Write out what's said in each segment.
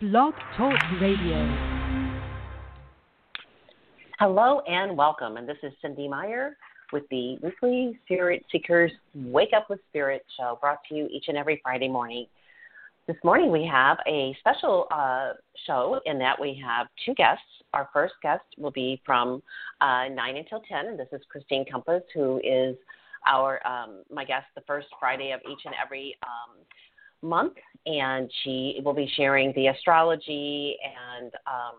Blog Talk Radio. Hello and welcome. And this is Cynde Meyer with the weekly Spirit Seekers Wake Up with Spirit show brought to you each and every Friday morning this morning we have a special uh, show in that we have two guests. Our first guest will be from uh, 9 until 10, and this is Christine Compas, who is our um, my guest the first Friday of each and every um, month, and she will be sharing the astrology and um,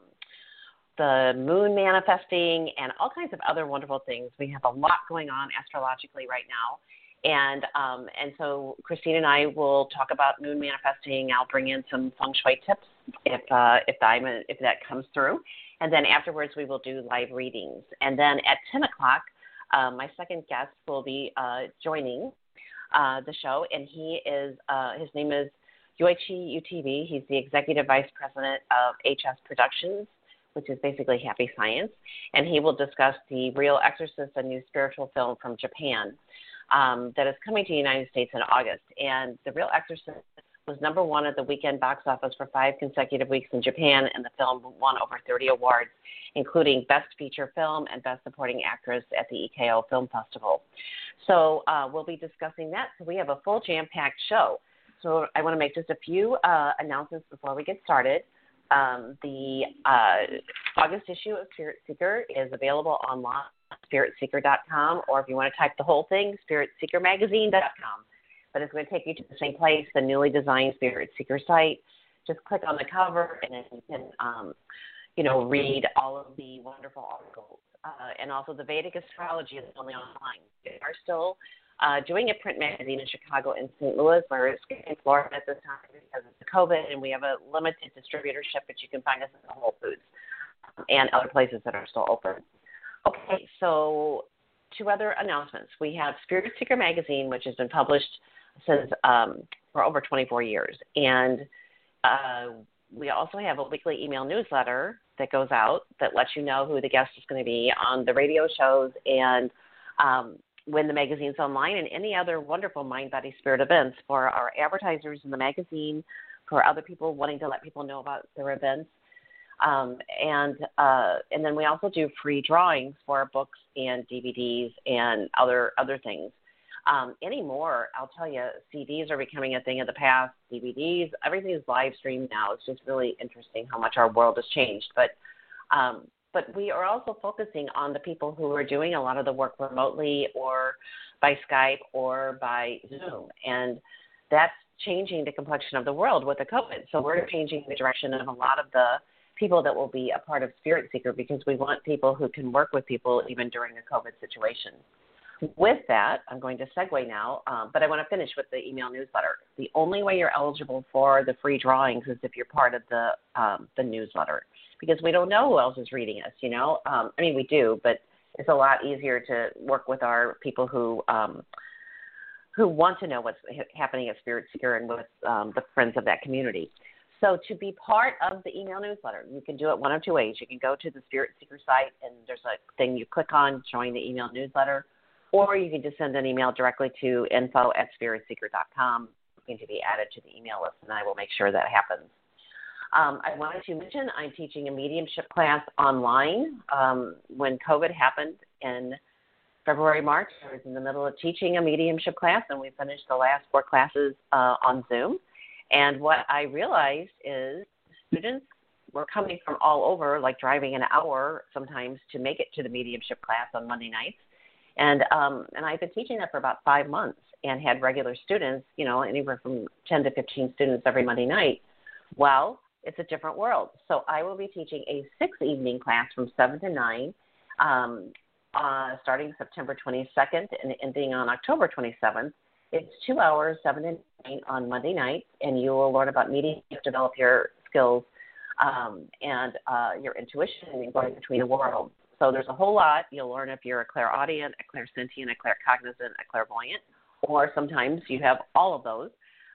the moon manifesting and all kinds of other wonderful things. We have a lot going on astrologically right now and um, and so Christine and I will talk about moon manifesting. I'll bring in some feng shui tips if uh, if I'm a, if that comes through, and then afterwards we will do live readings. And then at 10 o'clock, uh, my second guest will be uh, joining uh, the show, and he is uh, his name is Yoichi Utebi. He's the executive vice president of HS Productions which is basically Happy Science, and he will discuss the Real Exorcist, a new spiritual film from Japan um, that is coming to the United States in August. And The Real Exorcist was number one at the weekend box office for five consecutive weeks in Japan, and the film won over 30 awards, including Best Feature Film and Best Supporting Actress at the EKO Film Festival. So uh, we'll be discussing that. So we have a full jam-packed show. So I want to make just a few uh, announcements before we get started. Um, the uh, August issue of Spirit Seeker is available online spiritseeker.com, or if you want to type the whole thing, spiritseekermagazine.com. But it's going to take you to the same place, the newly designed Spirit Seeker site. Just click on the cover, and then you can, um, you know, read all of the wonderful articles. Uh, and also, the Vedic astrology is only online. We are still uh, doing a print magazine in Chicago and St. Louis. We're in Florida at this time because of the COVID, and we have a limited distributorship, but you can find us the Whole Foods and other places that are still open. Okay, so two other announcements. We have Spirit Seeker magazine, which has been published since um, for over 24 years, and uh, we also have a weekly email newsletter that goes out that lets you know who the guest is going to be on the radio shows and um, when the magazine's online and any other wonderful mind body spirit events for our advertisers in the magazine for other people wanting to let people know about their events um, and uh, and then we also do free drawings for our books and DVDs and other other things. Um, anymore, I'll tell you, CDs are becoming a thing of the past. DVDs, everything is live streamed now. It's just really interesting how much our world has changed. But um, but we are also focusing on the people who are doing a lot of the work remotely or by Skype or by Zoom, and that's changing the complexion of the world with the COVID. So we're changing the direction of a lot of the people that will be a part of Spirit Seeker because we want people who can work with people even during a COVID situation. With that, I'm going to segue now, um, but I want to finish with the email newsletter. The only way you're eligible for the free drawings is if you're part of the um, the newsletter, because we don't know who else is reading us. You know, um, I mean we do, but it's a lot easier to work with our people who um, who want to know what's happening at Spirit Seeker and with um, the friends of that community. So to be part of the email newsletter, you can do it one of two ways. You can go to the Spirit Seeker site and there's a thing you click on showing the email newsletter, or you can just send an email directly to info at spiritseeker.com to be added to the email list, and I will make sure that happens. Um, I wanted to mention I'm teaching a mediumship class online. Um, when COVID happened in February, March, I was in the middle of teaching a mediumship class, and we finished the last four classes uh, on Zoom. And what I realized is students were coming from all over, like driving an hour sometimes to make it to the mediumship class on Monday nights. And um, and I've been teaching that for about five months and had regular students, you know, anywhere from 10 to 15 students every Monday night. Well, it's a different world. So I will be teaching a six evening class from 7 to 9, um, uh, starting September 22nd and ending on October 27th. It's two hours, 7 to 9 on Monday nights, and you will learn about media, develop your skills um, and uh, your intuition and going between the worlds. So there's a whole lot. You'll learn if you're a clairaudient, a clairsentient, a claircognizant, a clairvoyant, or sometimes you have all of those.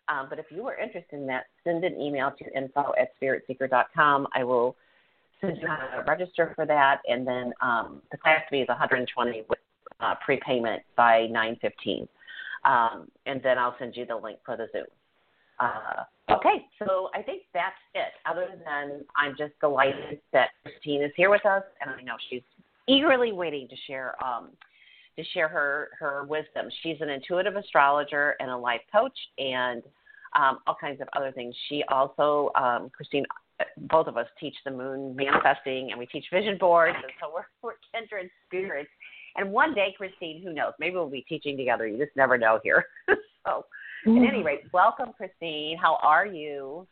Um, but if you are interested in that, send an email to info at spiritseeker.com. I will send you how to register for that, and then um, the class fee is 120 with uh, prepayment by 9:15, um, and then I'll send you the link for the Zoom. Uh, okay, so I think that's it. Other than I'm just delighted that Christine is here with us, and I know she's eagerly waiting to share um, to share her her wisdom. She's an intuitive astrologer and a life coach, and um, all kinds of other things. She also, um, Christine, both of us teach the moon manifesting, and we teach vision boards, and so we're we're kindred spirits. And one day, Christine, who knows? Maybe we'll be teaching together. You just never know here. so at any rate, welcome, Christine. How are you?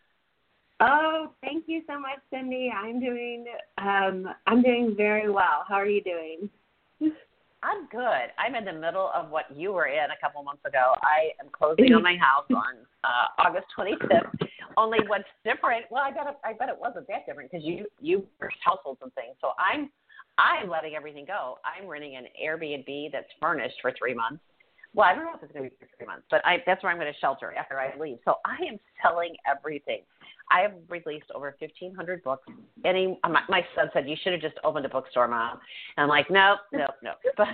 Oh, thank you so much, Cynde. I'm doing um, I'm doing very well. How are you doing? I'm good. I'm in the middle of what you were in a couple months ago. I am closing on my house on uh, August 25th. Only what's different? Well, I bet it, I bet it wasn't that different because you you first households and things. So I'm I'm letting everything go. I'm renting an Airbnb that's furnished for three months well, I don't know if it's going to be for three months, but I, that's where I'm going to shelter after I leave. So I am selling everything. I have released over 1,500 books. Any, my, my son said you should have just opened a bookstore, mom. And I'm like, nope, nope, nope. But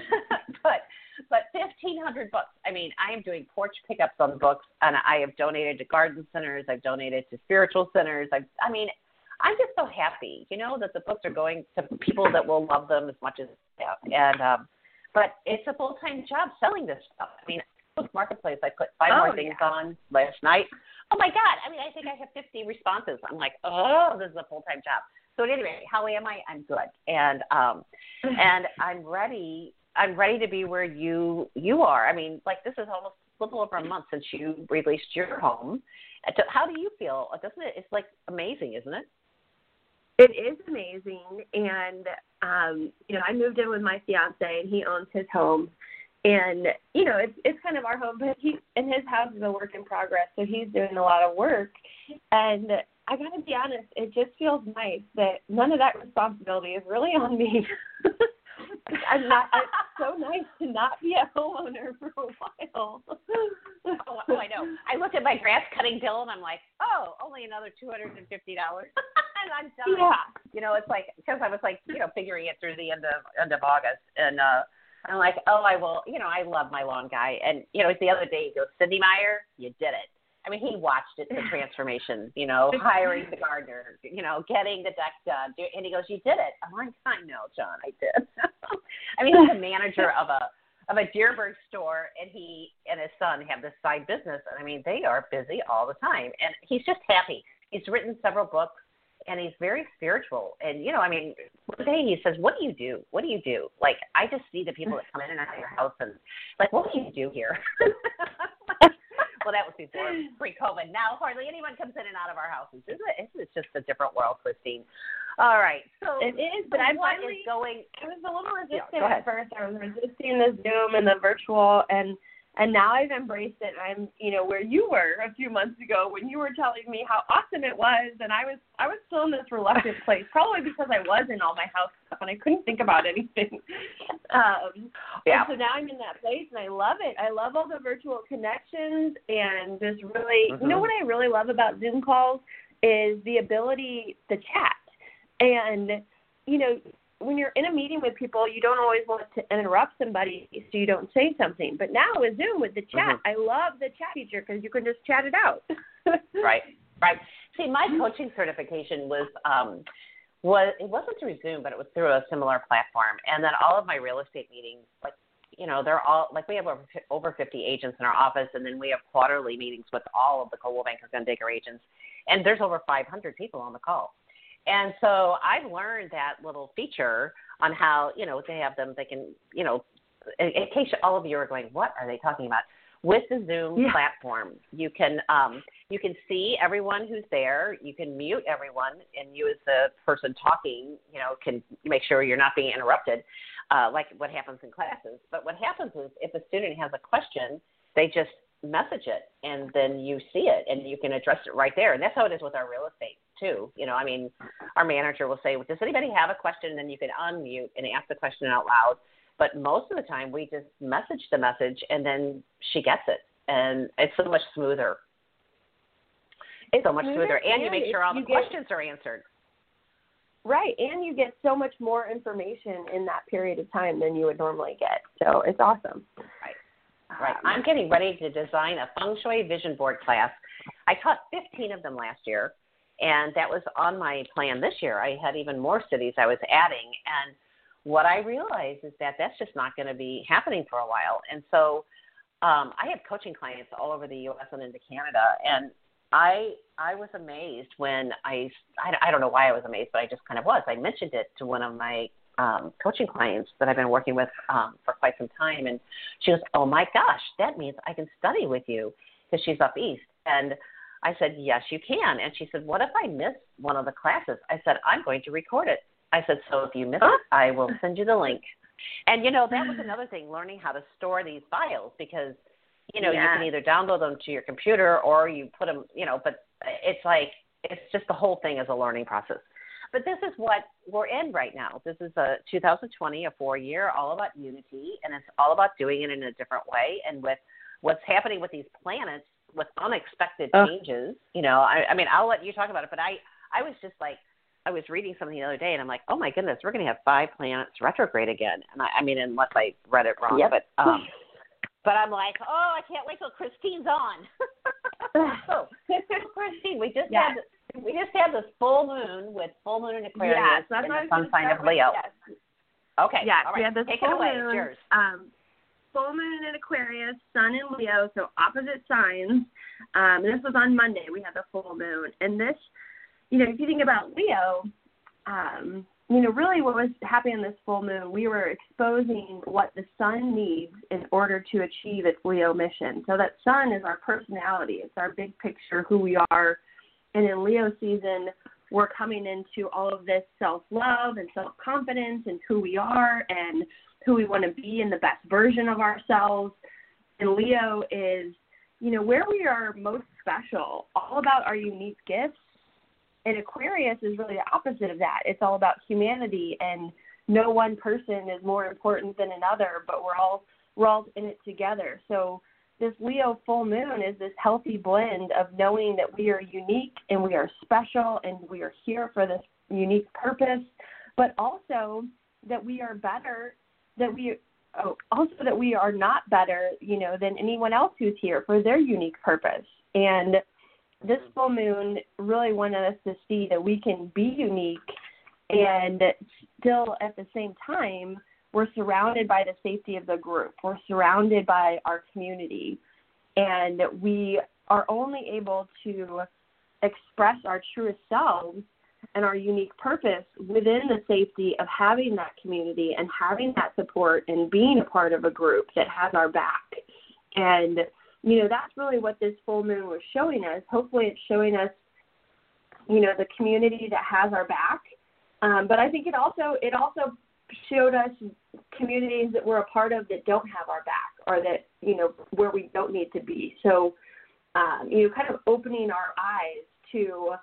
but but 1,500 books. I mean, I am doing porch pickups on books, and I have donated to garden centers. I've donated to spiritual centers. I've, I mean, I'm just so happy, you know, that the books are going to people that will love them as much as have. And um, but it's a full time job selling this stuff. I mean, marketplace. I put five oh, more things yeah. on last night. Oh my god! I mean, I think I have 50 responses. I'm like, oh, this is a full time job. So anyway, how am I? I'm good, and um, and I'm ready. I'm ready to be where you you are. I mean, like this is almost a little over a month since you released your home. How do you feel? Doesn't it? It's like amazing, isn't it? It is amazing, and um, you know, I moved in with my fiance, and he owns his home, and you know, it's it's kind of our home, but he and his house is a work in progress, so he's doing a lot of work, and I got to be honest, it just feels nice that none of that responsibility is really on me. I'm not. It's so nice to not be a homeowner for a while. oh, oh, I know. I looked at my grass cutting bill and I'm like, oh, only another two hundred and fifty dollars, I'm done. Yeah. You know, it's like because I was like, you know, figuring it through the end of end of August, and uh I'm like, oh, I will. You know, I love my lawn guy, and you know, the other day he goes, Cynde Meyer, you did it. I mean, he watched it, the transformation, you know, hiring the gardener, you know, getting the deck done. And he goes, You did it. I'm like, I know, John, I did. I mean, he's a manager of a of a Dierberg store and he and his son have this side business and I mean they are busy all the time and he's just happy. He's written several books and he's very spiritual. And you know, I mean, one day he says, "What do you do? What do you do?" Like I just see the people that come in and out of your house, and like, "What do you do here?" well, that was before pre-COVID. Now hardly anyone comes in and out of our houses. Isn't it? It's just a different world, Christine. All right, so it is, but I'm finally going? I was a little resistant Yeah, at first. I was resisting the Zoom and the virtual, and and now I've embraced it. I'm, you know, where you were a few months ago when you were telling me how awesome it was, and I was, I was still in this reluctant place, probably because I was in all my house stuff and I couldn't think about anything. Um, Yeah. So now I'm in that place, and I love it. I love all the virtual connections, and just really, you know, Mhm. what I really love about Zoom calls is the ability to chat, and you know, when you're in a meeting with people, you don't always want to interrupt somebody so you don't say something. But now with Zoom, with the chat, Mhm. I love the chat feature because you can just chat it out. Right, right. See, my coaching certification was um was it wasn't through Zoom, but it was through a similar platform. And then all of my real estate meetings, like you know, they're all like we have over over 50 agents in our office, and then we have quarterly meetings with all of the Coldwell Banker Gundaker agents, and there's over 500 people on the call. And so I've learned that little feature on how you know they have them. They can you know, in, in case all of you are going, what are they talking about? With the Zoom Yeah. platform, you can um, you can see everyone who's there. You can mute everyone, and you as the person talking, you know, can make sure you're not being interrupted, uh, like what happens in classes. But what happens is, if a student has a question, they just message it and then you see it and you can address it right there. And that's how it is with our real estate too. You know, I mean, our manager will say, "Does anybody have a question?" And then you can unmute and ask the question out loud. But most of the time, we just message the message and then she gets it, and it's so much smoother. It's so much smoother, and you make sure all the questions are answered. Right, and you get so much more information in that period of time than you would normally get. So it's awesome. Right. Right. Um, I'm getting ready to design a feng shui vision board class. I taught 15 of them last year, and that was on my plan this year. I had even more cities I was adding, and what I realized is that that's just not going to be happening for a while. And so um, I have coaching clients all over the U.S. and into Canada, and I I was amazed when I, I I don't know why I was amazed, but I just kind of was. I mentioned it to one of my um, coaching clients that I've been working with um, for quite some time, and she goes, "Oh my gosh, that means I can study with you," because she's up east. And I said, "Yes, you can." And she said, "What if I miss one of the classes?" I said, "I'm going to record it." I said, "So if you miss it, I will send you the link." And you know that was another thing, learning how to store these files because you know yeah. you can either download them to your computer or you put them, you know, but it's like it's just the whole thing is a learning process. But this is what we're in right now. This is a 2020, a four year, all about unity, and it's all about doing it in a different way. And with what's happening with these planets, with unexpected uh. changes, you know, I, I mean, I'll let you talk about it, but I, I was just like, I was reading something the other day, and I'm like, oh my goodness, we're going to have five planets retrograde again. And I, I mean, unless I read it wrong, yep. but um, but I'm like, oh, I can't wait till Christine's on. so, Christine, we just yes. had we just had this full moon with full moon in Aquarius yes, that's and the sun sign of Leo. Yes. Okay. Yeah, All right. we had this Take full it away. moon. Yours. Um, full moon in Aquarius, Sun in Leo, so opposite signs. Um, this was on Monday. We had the full moon, and this, you know, if you think about Leo, um, you know, really what was happening in this full moon, we were exposing what the sun needs in order to achieve its Leo mission. So that sun is our personality, it's our big picture, who we are. And in Leo season, we're coming into all of this self love and self confidence and who we are and who we want to be and the best version of ourselves. And Leo is, you know, where we are most special, all about our unique gifts and Aquarius is really the opposite of that. It's all about humanity and no one person is more important than another, but we're all we're all in it together. So this Leo full moon is this healthy blend of knowing that we are unique and we are special and we are here for this unique purpose, but also that we are better, that we oh, also that we are not better, you know, than anyone else who's here for their unique purpose. And this full moon really wanted us to see that we can be unique and still at the same time we're surrounded by the safety of the group. We're surrounded by our community. And we are only able to express our truest selves and our unique purpose within the safety of having that community and having that support and being a part of a group that has our back. And you know, that's really what this full moon was showing us. Hopefully, it's showing us, you know, the community that has our back. Um, but I think it also it also showed us communities that we're a part of that don't have our back or that you know where we don't need to be. So, um, you know, kind of opening our eyes to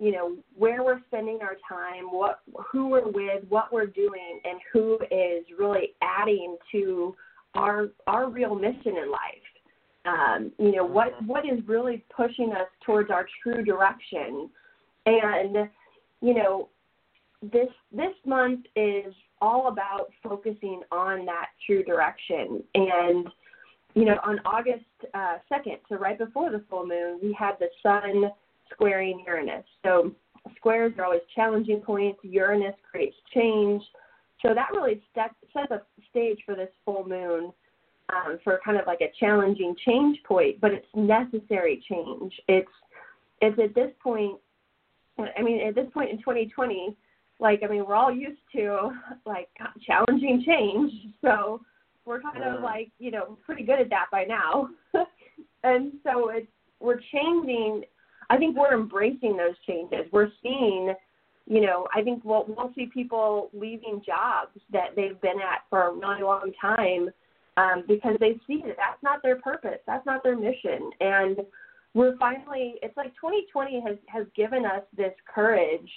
you know where we're spending our time, what who we're with, what we're doing, and who is really adding to our our real mission in life um, you know what what is really pushing us towards our true direction. And you know this this month is all about focusing on that true direction. And you know on august uh, 2nd so right before the full moon we had the sun squaring uranus. So squares are always challenging points. Uranus creates change. So that really set, sets a stage for this full moon um, for kind of like a challenging change point, but it's necessary change. It's it's at this point. I mean, at this point in 2020, like I mean, we're all used to like challenging change, so we're kind of like you know pretty good at that by now, and so it's we're changing. I think we're embracing those changes. We're seeing you know, I think we'll we'll see people leaving jobs that they've been at for a really long time um, because they see that that's not their purpose, that's not their mission, and we're finally. It's like 2020 has has given us this courage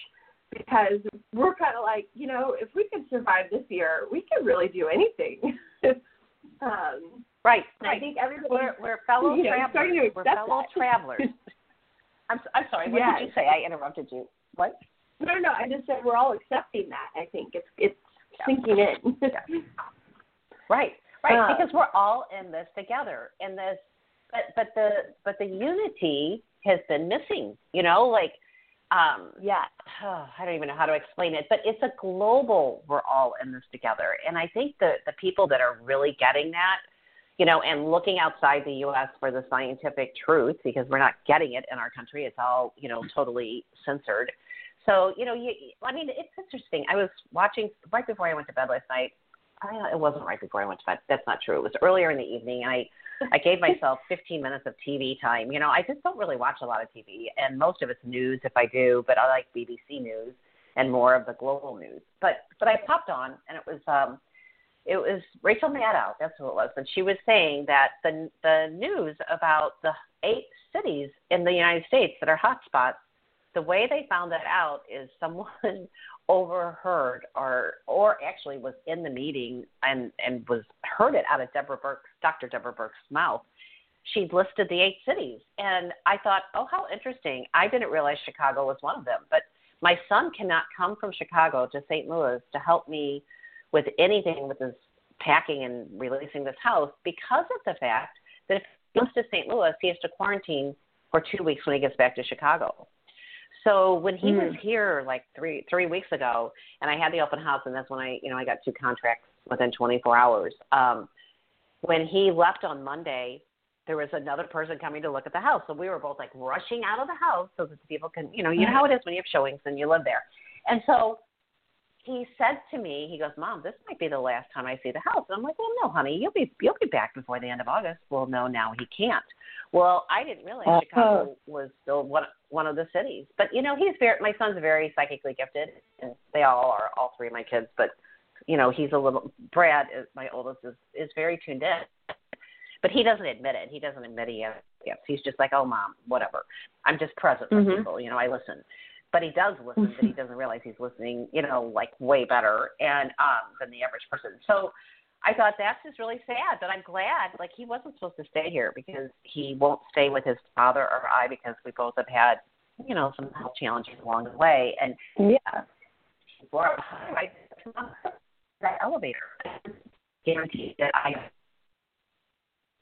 because we're kind of like, you know, if we could survive this year, we could really do anything. um, right, right. I think everybody we're, we're fellow you know, travelers. We're fellow that. travelers. I'm I'm sorry. What Yes. did you say? I interrupted you. What? No, no, I just said we're all accepting that. I think it's it's sinking in. Right, right. Uh, because we're all in this together. In this, but but the but the unity has been missing. You know, like um, yeah, I don't even know how to explain it, but it's a global. We're all in this together, and I think the the people that are really getting that, you know, and looking outside the U.S. for the scientific truth, because we're not getting it in our country. It's all you know totally censored. So you know, you, I mean, it's interesting. I was watching right before I went to bed last night. I, it wasn't right before I went to bed. That's not true. It was earlier in the evening. I I gave myself 15 minutes of TV time. You know, I just don't really watch a lot of TV, and most of it's news if I do. But I like BBC News and more of the global news. But but I popped on, and it was um, it was Rachel Maddow. That's who it was, and she was saying that the the news about the eight cities in the United States that are hotspots. The way they found that out is someone overheard or or actually was in the meeting and and was heard it out of Deborah Birx Dr. Deborah Birx mouth. She listed the eight cities and I thought, "Oh, how interesting. I didn't realize Chicago was one of them." But my son cannot come from Chicago to St. Louis to help me with anything with his packing and releasing this house because of the fact that if he goes to St. Louis, he has to quarantine for 2 weeks when he gets back to Chicago. So when he Mm. was here like three three weeks ago, and I had the open house, and that's when I you know I got two contracts within 24 hours. Um, when he left on Monday, there was another person coming to look at the house, so we were both like rushing out of the house so that the people can you know you know how it is when you have showings and you live there, and so he said to me, he goes, "Mom, this might be the last time I see the house." And I'm like, "Well, no, honey, you'll be you'll be back before the end of August." Well, no, now he can't. Well, I didn't realize Uh-huh. Chicago was still one one of the cities. But you know, he's very my son's very psychically gifted, and they all are, all three of my kids. But you know, he's a little Brad, is, my oldest, is is very tuned in. But he doesn't admit it. He doesn't admit he has gifts. He's just like, "Oh, mom, whatever. I'm just present with Mhm. people. You know, I listen." But he does listen, but he doesn't realize he's listening. You know, like way better and um than the average person. So. I thought that's just really sad, but I'm glad. Like he wasn't supposed to stay here because he won't stay with his father or I because we both have had, you know, some health challenges along the way. And yeah, bore right that elevator, guaranteed that I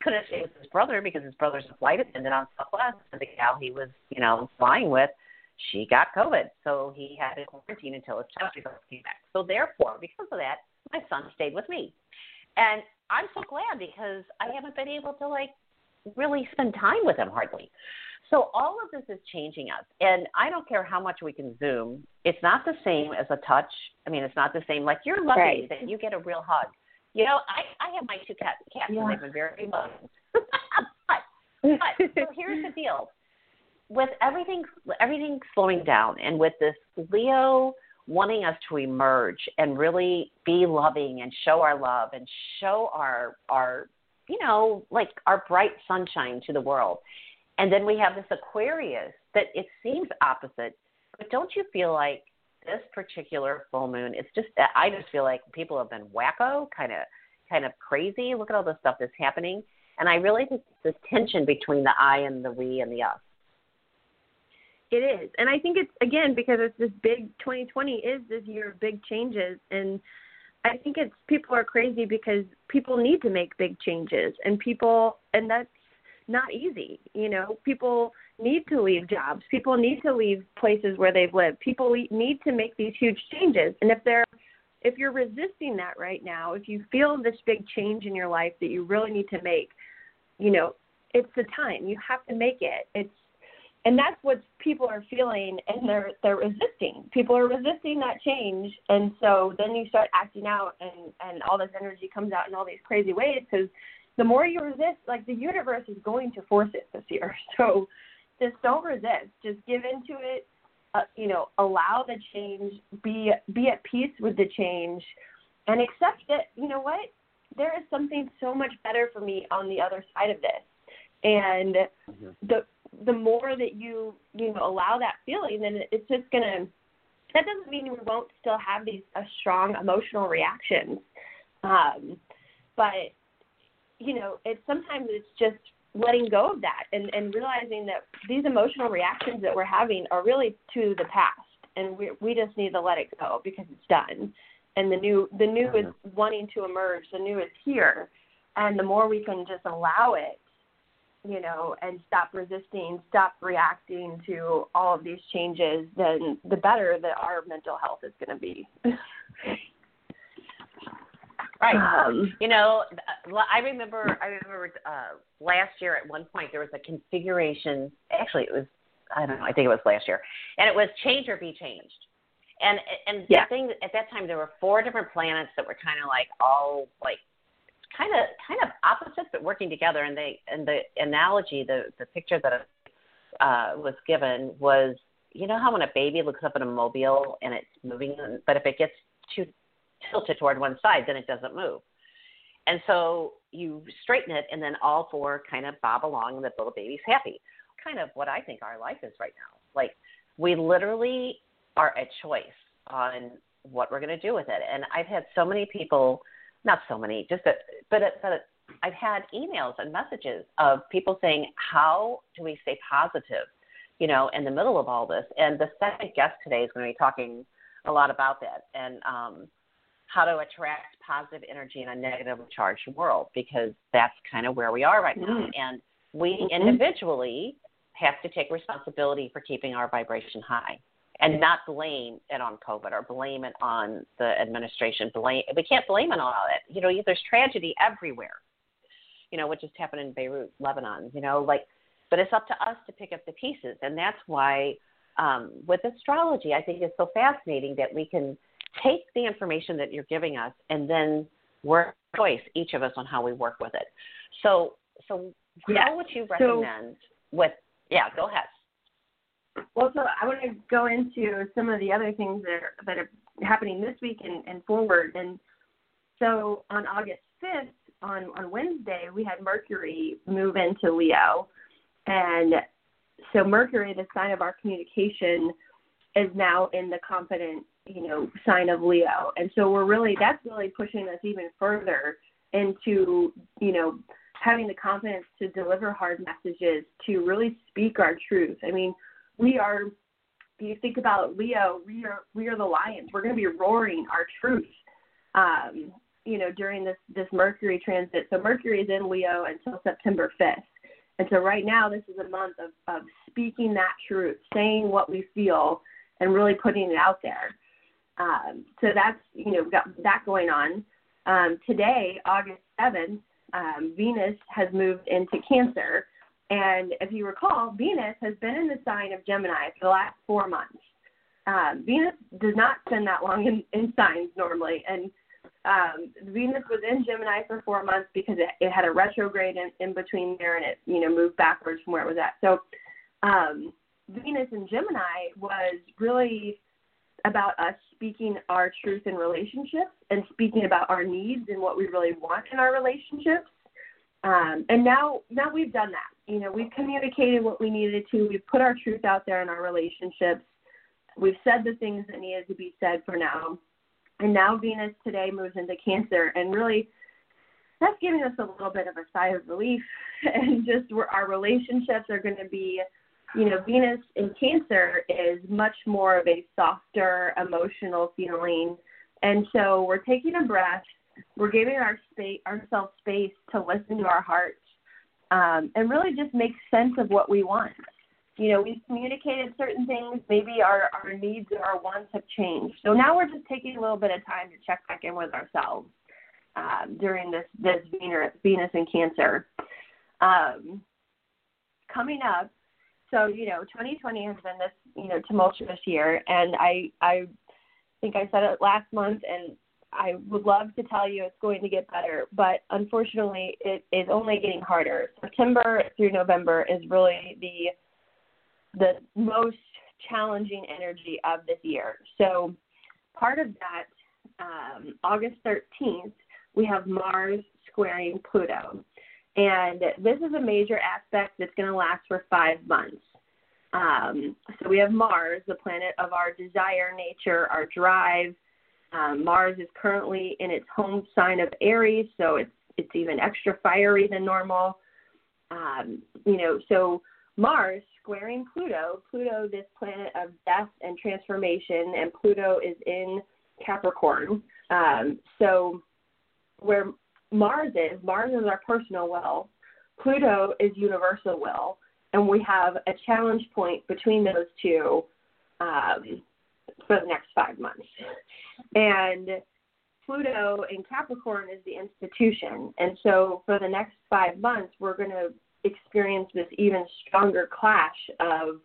couldn't stay with his brother because his brother's a flight attendant on Southwest, and the gal he was, you know, flying with, she got COVID, so he had to quarantine until his test results came back. So therefore, because of that, my son stayed with me. And I'm so glad because I haven't been able to like really spend time with him hardly. So all of this is changing us. And I don't care how much we can zoom. It's not the same as a touch. I mean, it's not the same. Like you're lucky Right. that you get a real hug. You know, I I have my two cat, cats Yeah. and they've been very loving. but but so here's the deal. With everything everything slowing down and with this Leo wanting us to emerge and really be loving and show our love and show our our you know like our bright sunshine to the world. And then we have this aquarius that it seems opposite but don't you feel like this particular full moon it's just i just feel like people have been wacko kind of kind of crazy. Look at all the stuff that's happening. And i really think this tension between the i and the we and the us it is, and I think it's again because it's this big 2020 is this year of big changes, and I think it's people are crazy because people need to make big changes, and people, and that's not easy. You know, people need to leave jobs. People need to leave places where they've lived. People need to make these huge changes, and if they're if you're resisting that right now, if you feel this big change in your life that you really need to make, you know, it's the time. You have to make it. It's and that's what people are feeling and they're they're resisting people are resisting that change and so then you start acting out and and all this energy comes out in all these crazy ways because the more you resist like the universe is going to force it this year so just don't resist just give into it uh, you know allow the change be be at peace with the change and accept that you know what there is something so much better for me on the other side of this. And Mhm. the the more that you you know allow that feeling, then it's just gonna. That doesn't mean we won't still have these uh, strong emotional reactions, um, but you know, it's sometimes it's just letting go of that and and realizing that these emotional reactions that we're having are really to the past, and we we just need to let it go because it's done, and the new the new is wanting to emerge, the new is here, and the more we can just allow it you know, and stop resisting, stop reacting to all of these changes, then the better that our mental health is going to be. Right. Um, You know, I remember. I remember uh, last year at one point there was a configuration. Actually, it was. I don't know. I think it was last year, and it was change or be changed. And and Yeah. the thing at that time there were four different planets that were kind of like all like kind of kind of opposites but working together. And they and the analogy, the the picture that uh, was given was, you know how when a baby looks up at a mobile and it's moving, but if it gets too tilted toward one side, then it doesn't move. And so you straighten it, and then all four kind of bob along, and the little baby's happy. Kind of what I think our life is right now. Like we literally are a choice on what we're going to do with it. And I've had so many people, not so many, just a, but it, but it, I've had emails and messages of people saying, "How do we stay positive?" You know, in the middle of all this. And the second guest today is going to be talking a lot about that. And um, how to attract positive energy in a negatively charged world because that's kind of where we are right now. Mm. And we Mhm. individually have to take responsibility for keeping our vibration high and not blame it on COVID or blame it on the administration. Blame we can't blame it on all that. You know, there's tragedy everywhere. You know, what just happened in Beirut, Lebanon. You know, like, but it's up to us to pick up the pieces, and that's why um, with astrology, I think it's so fascinating that we can take the information that you're giving us and then work choice each of us on how we work with it. So, so Yeah. how would you So- recommend with? Yeah, go ahead. Well, so I want to go into some of the other things that are, that are happening this week and, and forward. And so on August 5th, on, on Wednesday, we had Mercury move into Leo. And so Mercury, the sign of our communication, is now in the confident, you know, sign of Leo. And so we're really that's really pushing us even further into, you know, having the confidence to deliver hard messages, to really speak our truth. I mean, we are you think about Leo, we are we are the lions. We're gonna be roaring our truth. Um, you know, during this this Mercury transit. So Mercury is in Leo until September fifth. And so right now this is a month of, of speaking that truth, saying what we feel and really putting it out there. Um, so that's you know got that going on. Um, today, August seventh, um, Venus has moved into Cancer, and if you recall, Venus has been in the sign of Gemini for the last four months. Um, Venus does not spend that long in, in signs normally, and um, Venus was in Gemini for four months because it, it had a retrograde in, in between there, and it you know moved backwards from where it was at. So um, Venus in Gemini was really about us speaking our truth in relationships and speaking about our needs and what we really want in our relationships. Um, and now, now we've done that. You know, we've communicated what we needed to. We've put our truth out there in our relationships. We've said the things that needed to be said for now. And now Venus today moves into Cancer, and really, that's giving us a little bit of a sigh of relief. And just our relationships are going to be you know, Venus in Cancer is much more of a softer emotional feeling. And so we're taking a breath, we're giving our space, ourselves space to listen to our hearts um, and really just make sense of what we want. You know, we've communicated certain things, maybe our, our needs or our wants have changed. So now we're just taking a little bit of time to check back in with ourselves um, during this, this Venus, Venus Cancer. Um, coming up, so you know 2020 has been this you know tumultuous year and i i think i said it last month and i would love to tell you it's going to get better but unfortunately it is only getting harder september through november is really the the most challenging energy of this year so part of that um, august 13th we have Mars squaring Pluto. And this is a major aspect that's going to last for five months. Um, so we have Mars, the planet of our desire, nature, our drive. Um, Mars is currently in its home sign of Aries, so it's it's even extra fiery than normal. Um, you know, so Mars squaring Pluto, Pluto, this planet of death and transformation, and Pluto is in Capricorn. Um, so where Mars is, Mars is our personal will, Pluto is universal will, and we have a challenge point between those two um, for the next five months. And Pluto in Capricorn is the institution. And so for the next five months, we're going to experience this even stronger clash of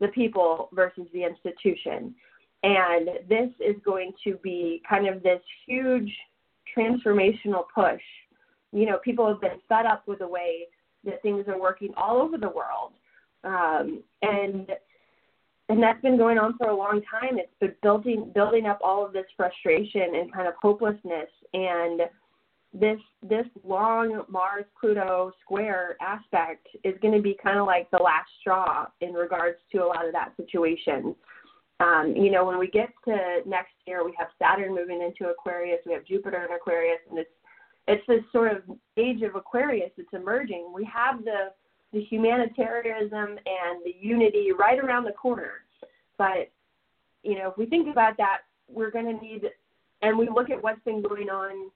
the people versus the institution. And this is going to be kind of this huge transformational push. You know, people have been fed up with the way that things are working all over the world. Um, and and that's been going on for a long time. It's been building building up all of this frustration and kind of hopelessness and this this long Mars Pluto square aspect is going to be kind of like the last straw in regards to a lot of that situation. Um, you know, when we get to next year, we have Saturn moving into Aquarius, we have Jupiter in Aquarius, and it's it's this sort of age of Aquarius that's emerging. We have the the humanitarianism and the unity right around the corner. But, you know, if we think about that, we're going to need, and we look at what's been going on,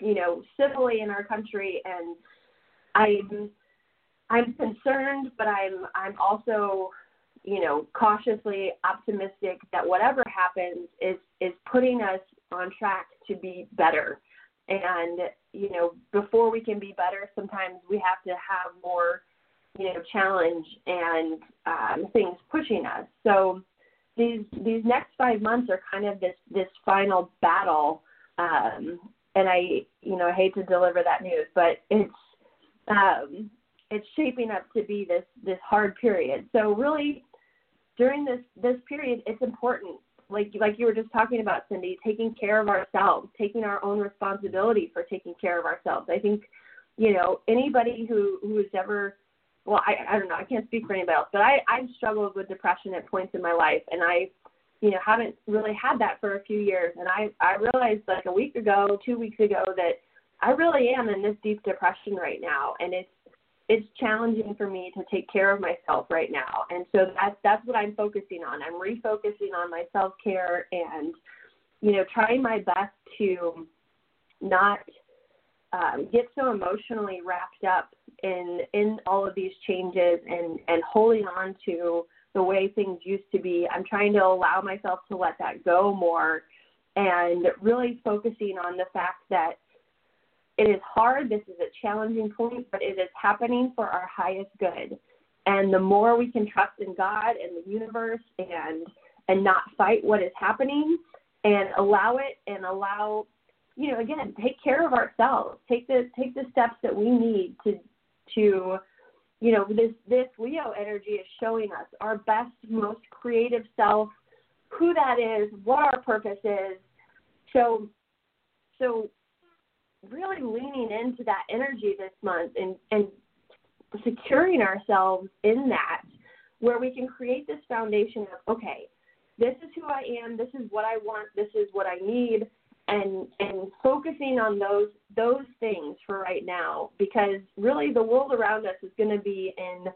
you know, civilly in our country, and I'm, I'm concerned, but I'm, I'm also, you know, cautiously optimistic that whatever happens is, is putting us on track to be better. And, you know, before we can be better, sometimes we have to have more you know challenge and um, things pushing us. So these these next five months are kind of this this final battle. Um, and I you know I hate to deliver that news, but it's um, it's shaping up to be this this hard period. So really during this this period, it's important like like you were just talking about Cynde, taking care of ourselves, taking our own responsibility for taking care of ourselves. I think, you know, anybody who who has ever well, I, I don't know, I can't speak for anybody else, but I, I've struggled with depression at points in my life, and I, you know, haven't really had that for a few years. And I, I realized like a week ago, two weeks ago, that I really am in this deep depression right now, and it's it's challenging for me to take care of myself right now. And so that's that's what I'm focusing on. I'm refocusing on my self care and, you know, trying my best to not um, get so emotionally wrapped up in in all of these changes and and holding on to the way things used to be. I'm trying to allow myself to let that go more and really focusing on the fact that it is hard, this is a challenging point, but it is happening for our highest good. And the more we can trust in God and the universe and and not fight what is happening and allow it and allow you know again take care of ourselves. Take the take the steps that we need to to you know this this leo energy is showing us our best most creative self who that is what our purpose is. So so really leaning into that energy this month and and securing ourselves in that where we can create this foundation of okay this is who i am this is what i want this is what i need and and focusing on those those things for right now because really the world around us is going to be in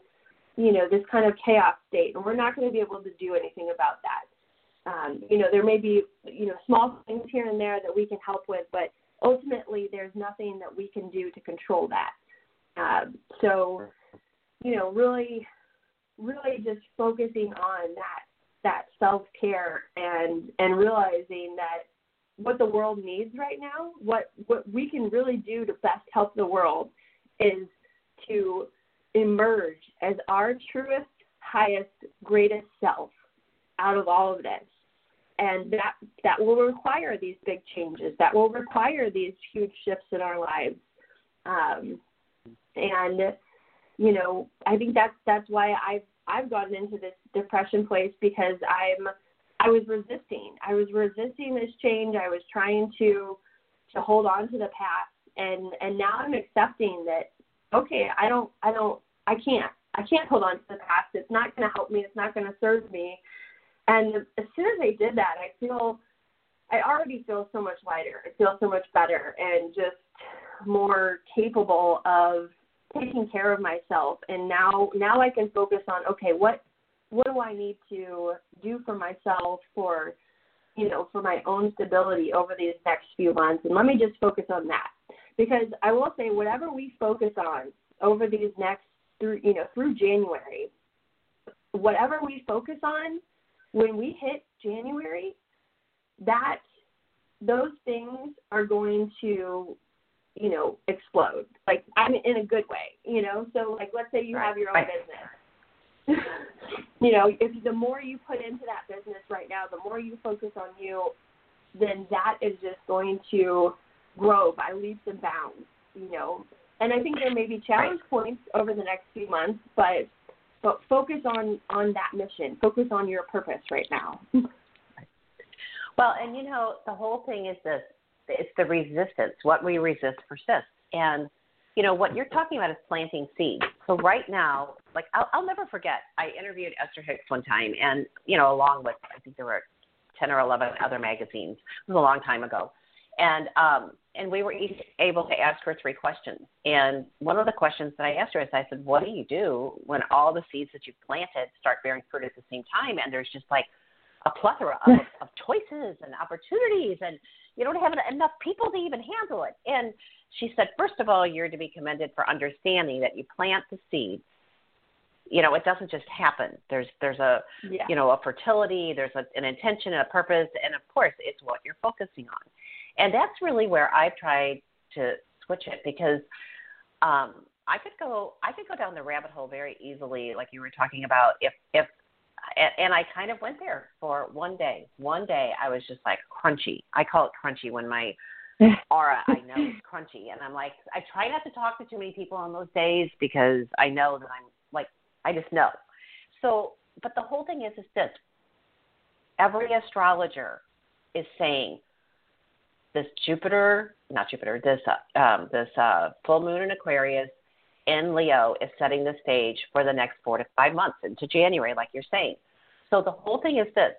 you know this kind of chaos state and we're not going to be able to do anything about that. Um, you know there may be you know small things here and there that we can help with but ultimately there's nothing that we can do to control that. Um, so you know really really just focusing on that that self care and and realizing that what the world needs right now, what what we can really do to best help the world is to emerge as our truest, highest, greatest self out of all of this. And that that will require these big changes. That will require these huge shifts in our lives. Um, and you know, I think that's that's why I've I've gotten into this depression place because I'm I was resisting. I was resisting this change. I was trying to to hold on to the past and and now I'm accepting that okay, I don't I don't I can't I can't hold on to the past. It's not going to help me. It's not going to serve me. And as soon as I did that, I feel I already feel so much lighter. I feel so much better and just more capable of taking care of myself. And now now I can focus on okay, what what do I need to do for myself for you know, for my own stability over these next few months and let me just focus on that. Because I will say whatever we focus on over these next through you know, through January, whatever we focus on when we hit January, that those things are going to you know explode like i'm in a good way you know so like let's say you right. have your own right. business you know if the more you put into that business right now the more you focus on you then that is just going to grow by leaps and bounds you know and i think there may be challenge points over the next few months but but focus on on that mission focus on your purpose right now Well, and you know, the whole thing is this it's the resistance. What we resist persists. And you know what you're talking about is planting seeds. So right now, like I'll, I'll never forget, I interviewed Esther Hicks one time, and you know, along with I think there were ten or eleven other magazines. It was a long time ago, and um, and we were each able to ask her three questions. And one of the questions that I asked her is, I said, "What do you do when all the seeds that you've planted start bearing fruit at the same time, and there's just like a plethora of, of choices and opportunities, and you don't have enough people to even handle it. And she said, first of all, you're to be commended for understanding that you plant the seeds. You know, it doesn't just happen. There's there's a yeah. you know a fertility. There's a, an intention and a purpose, and of course, it's what you're focusing on. And that's really where I've tried to switch it because um, I could go I could go down the rabbit hole very easily, like you were talking about. If if and, and I kind of went there for one day. One day I was just like crunchy. I call it crunchy when my aura I know is crunchy, and I'm like I try not to talk to too many people on those days because I know that I'm like I just know. So, but the whole thing is is this: every astrologer is saying this Jupiter, not Jupiter, this uh, um, this uh, full moon in Aquarius in Leo is setting the stage for the next four to five months into January, like you're saying. So the whole thing is this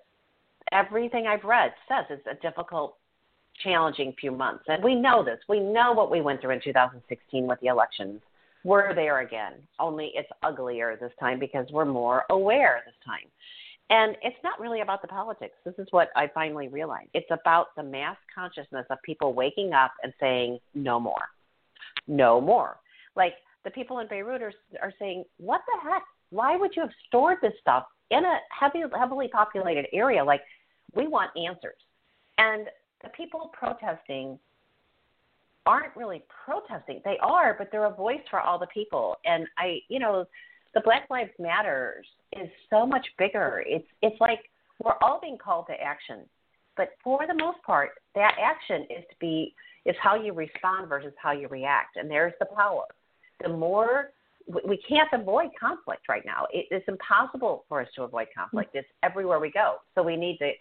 everything I've read says it's a difficult, challenging few months. And we know this. We know what we went through in 2016 with the elections. We're there again, only it's uglier this time because we're more aware this time. And it's not really about the politics. This is what I finally realized. It's about the mass consciousness of people waking up and saying, no more. No more. Like, the people in Beirut are, are saying, what the heck? Why would you have stored this stuff in a heavy, heavily populated area? Like, we want answers. And the people protesting aren't really protesting. They are, but they're a voice for all the people. And I, you know, the Black Lives Matters is so much bigger. It's it's like we're all being called to action, but for the most part, that action is to be is how you respond versus how you react, and there's the power the more we can't avoid conflict right now. it's impossible for us to avoid conflict. It's everywhere we go. So we need to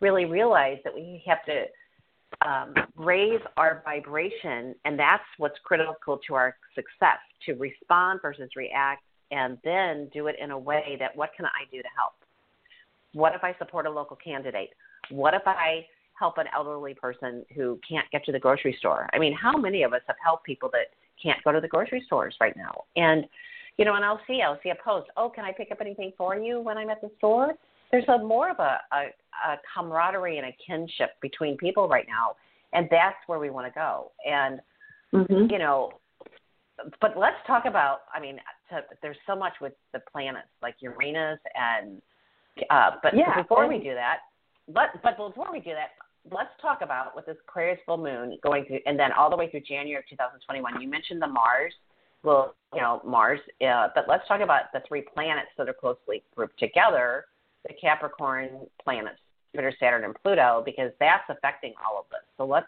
really realize that we have to um, raise our vibration, and that's what's critical to our success to respond versus react, and then do it in a way that what can I do to help? What if I support a local candidate? What if I help an elderly person who can't get to the grocery store? I mean, how many of us have helped people that can't go to the grocery stores right now. And you know, and I'll see I'll see a post. Oh, can I pick up anything for you when I'm at the store? There's a more of a, a, a camaraderie and a kinship between people right now, and that's where we want to go. And mm-hmm. you know, but let's talk about. I mean, to, there's so much with the planets like Uranus and. Uh, but yeah, before we do that, but but before we do that, let's talk about with this Aquarius full moon going through, and then all the way through January of 2021. You mentioned the Mars, well, you know Mars, uh, but let's talk about the three planets that are closely grouped together, the Capricorn planets, Jupiter, Saturn, and Pluto, because that's affecting all of this. So let's.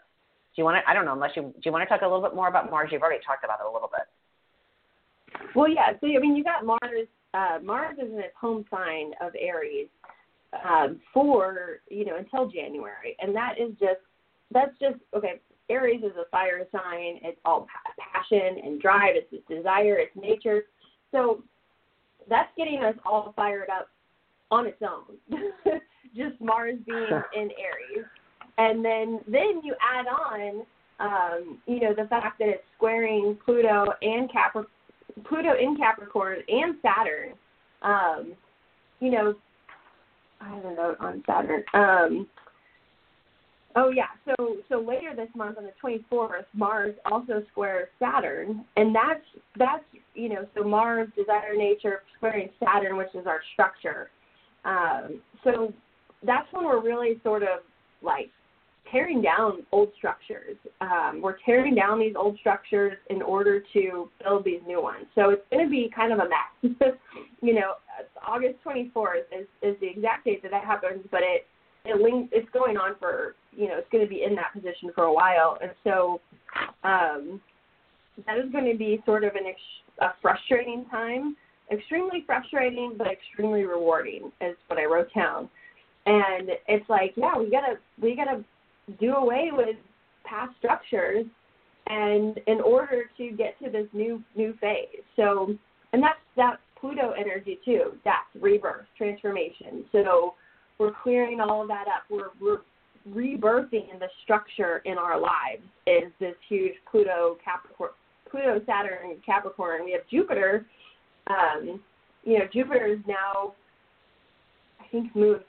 Do you want to? I don't know. Unless you do, you want to talk a little bit more about Mars? You've already talked about it a little bit. Well, yeah. So I mean, you got Mars. Uh, Mars is in its home sign of Aries, um, for you know until January, and that is just that's just okay. Aries is a fire sign. It's all passion and drive. It's this desire. It's nature. So that's getting us all fired up on its own. Just Mars being in Aries, and then then you add on, um, you know, the fact that it's squaring Pluto and Capri- Pluto in Capricorn and Saturn. Um, you know, I have a note on Saturn. Um, oh yeah, so so later this month on the 24th, Mars also squares Saturn, and that's that's you know so Mars desire nature squaring Saturn, which is our structure. Um, so that's when we're really sort of like tearing down old structures. Um, we're tearing down these old structures in order to build these new ones. So it's going to be kind of a mess. you know, August 24th is, is the exact date that that happens, but it it links, it's going on for you know it's going to be in that position for a while, and so um, that is going to be sort of an ex- a frustrating time, extremely frustrating but extremely rewarding is what I wrote down. And it's like, yeah, we gotta we gotta do away with past structures and in order to get to this new new phase. So and that's that Pluto energy too. That's rebirth, transformation. So we're clearing all of that up. We're we're rebirthing the structure in our lives is this huge Pluto Capricorn Pluto Saturn Capricorn. We have Jupiter. Um, you know, Jupiter is now I think moved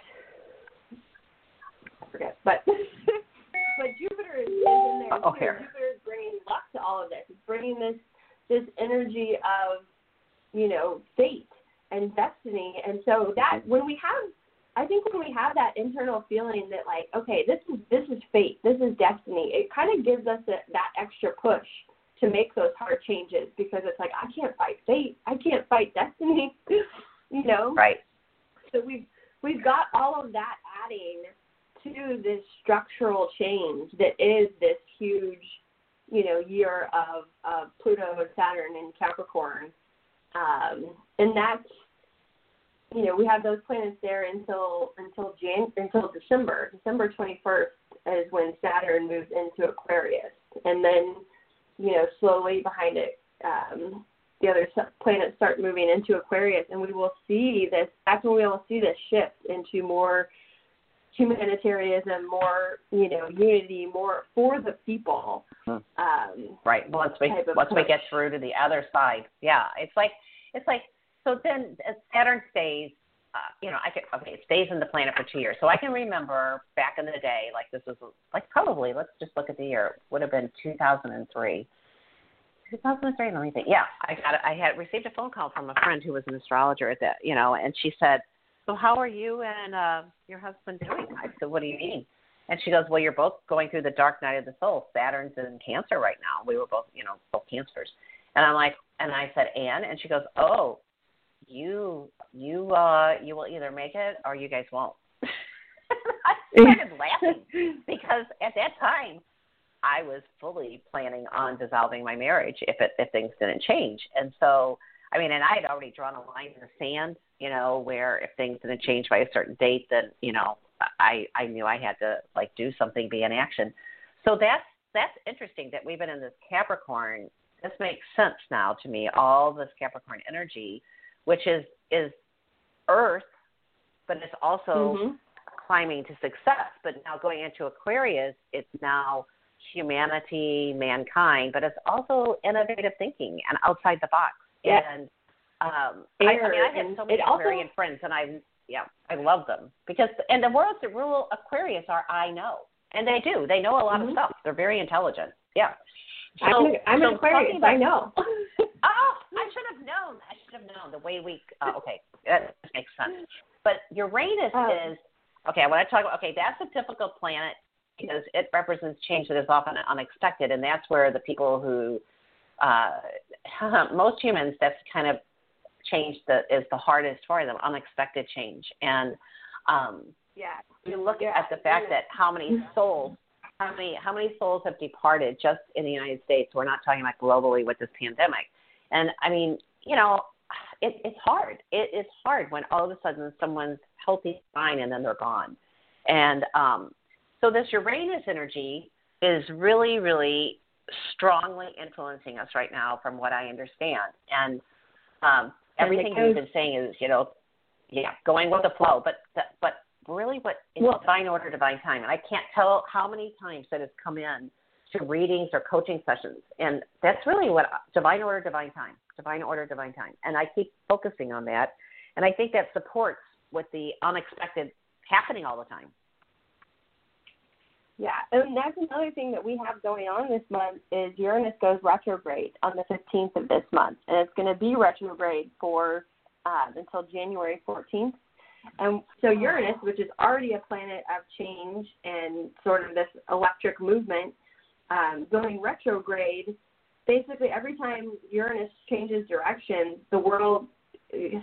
forget, but but Jupiter is, is in there oh. Jupiter is bringing luck to all of this. It's bringing this this energy of you know fate and destiny, and so that when we have, I think when we have that internal feeling that like, okay, this is this is fate, this is destiny, it kind of gives us a, that extra push to make those hard changes because it's like I can't fight fate, I can't fight destiny, you know. Right. So we've we've got all of that adding to this structural change that is this huge, you know, year of, of Pluto and Saturn in Capricorn. Um, and that's you know, we have those planets there until until Jan until December. December twenty first is when Saturn moves into Aquarius. And then, you know, slowly behind it, um, the other planets start moving into Aquarius, and we will see this. That's when we will see this shift into more humanitarianism, more you know unity, more for the people. Hmm. Um, Right. Once we once we get through to the other side, yeah, it's like it's like so. Then Saturn stays, uh, you know, I can okay, it stays in the planet for two years. So I can remember back in the day, like this was like probably let's just look at the year. It Would have been 2003. 2003. Let me think. Yeah, I got. it. I had received a phone call from a friend who was an astrologer at that, you know, and she said, "So how are you and uh, your husband doing?" I said, "What do you mean?" And she goes, "Well, you're both going through the dark night of the soul. Saturn's in Cancer right now. We were both, you know, both Cancers." And I'm like, and I said, "And?" And she goes, "Oh, you, you, uh, you will either make it or you guys won't." I started laughing because at that time I was fully planning on dissolving my marriage if it if things didn't change. And so I mean, and I had already drawn a line in the sand, you know, where if things didn't change by a certain date, then you know, I I knew I had to like do something, be in action. So that's that's interesting that we've been in this Capricorn. This makes sense now to me. All this Capricorn energy, which is is Earth, but it's also Mhm. climbing to success. But now going into Aquarius, it's now humanity, mankind, but it's also innovative thinking and outside the box. Yeah. And um, I, I mean, I have so many it also- Aquarian friends, and I, yeah, I love them because, and the words that rule Aquarius are I know, and they do. They know a lot Mhm. of stuff. They're very intelligent. Yeah. I'm, So- I'm so an Aquarius. about- I know. Oh, I should have known. I should have known the way we. Uh, okay, that makes sense. But Uranus Um, is okay. I want to talk about. Okay, that's a difficult planet because it represents change that is often unexpected, and that's where the people who, uh, most humans, that's kind of change that is the hardest for them. Unexpected change, and um, yeah. you look Yeah, at the fact yeah. that how many souls how many how many souls have departed just in the United States we're not talking about globally with this pandemic and i mean you know it, it's hard it is hard when all of a sudden someone's healthy fine and then they're gone and um so this uranus energy is really, really strongly influencing us right now, from what I understand. And um, everything you've been saying is, you know, yeah, going with the flow. But but really, what is well, divine order, divine time? And I can't tell how many times that has come in to readings or coaching sessions, and that's really what divine order, divine time, divine order, divine time. And I keep focusing on that, and I think that supports with the unexpected happening all the time. Yeah, and that's another thing that we have going on this month is Uranus goes retrograde on the 15th of this month, and it's going to be retrograde for um, until January 14th. And so Uranus, which is already a planet of change and sort of this electric movement, um, going retrograde, basically every time Uranus changes direction, the world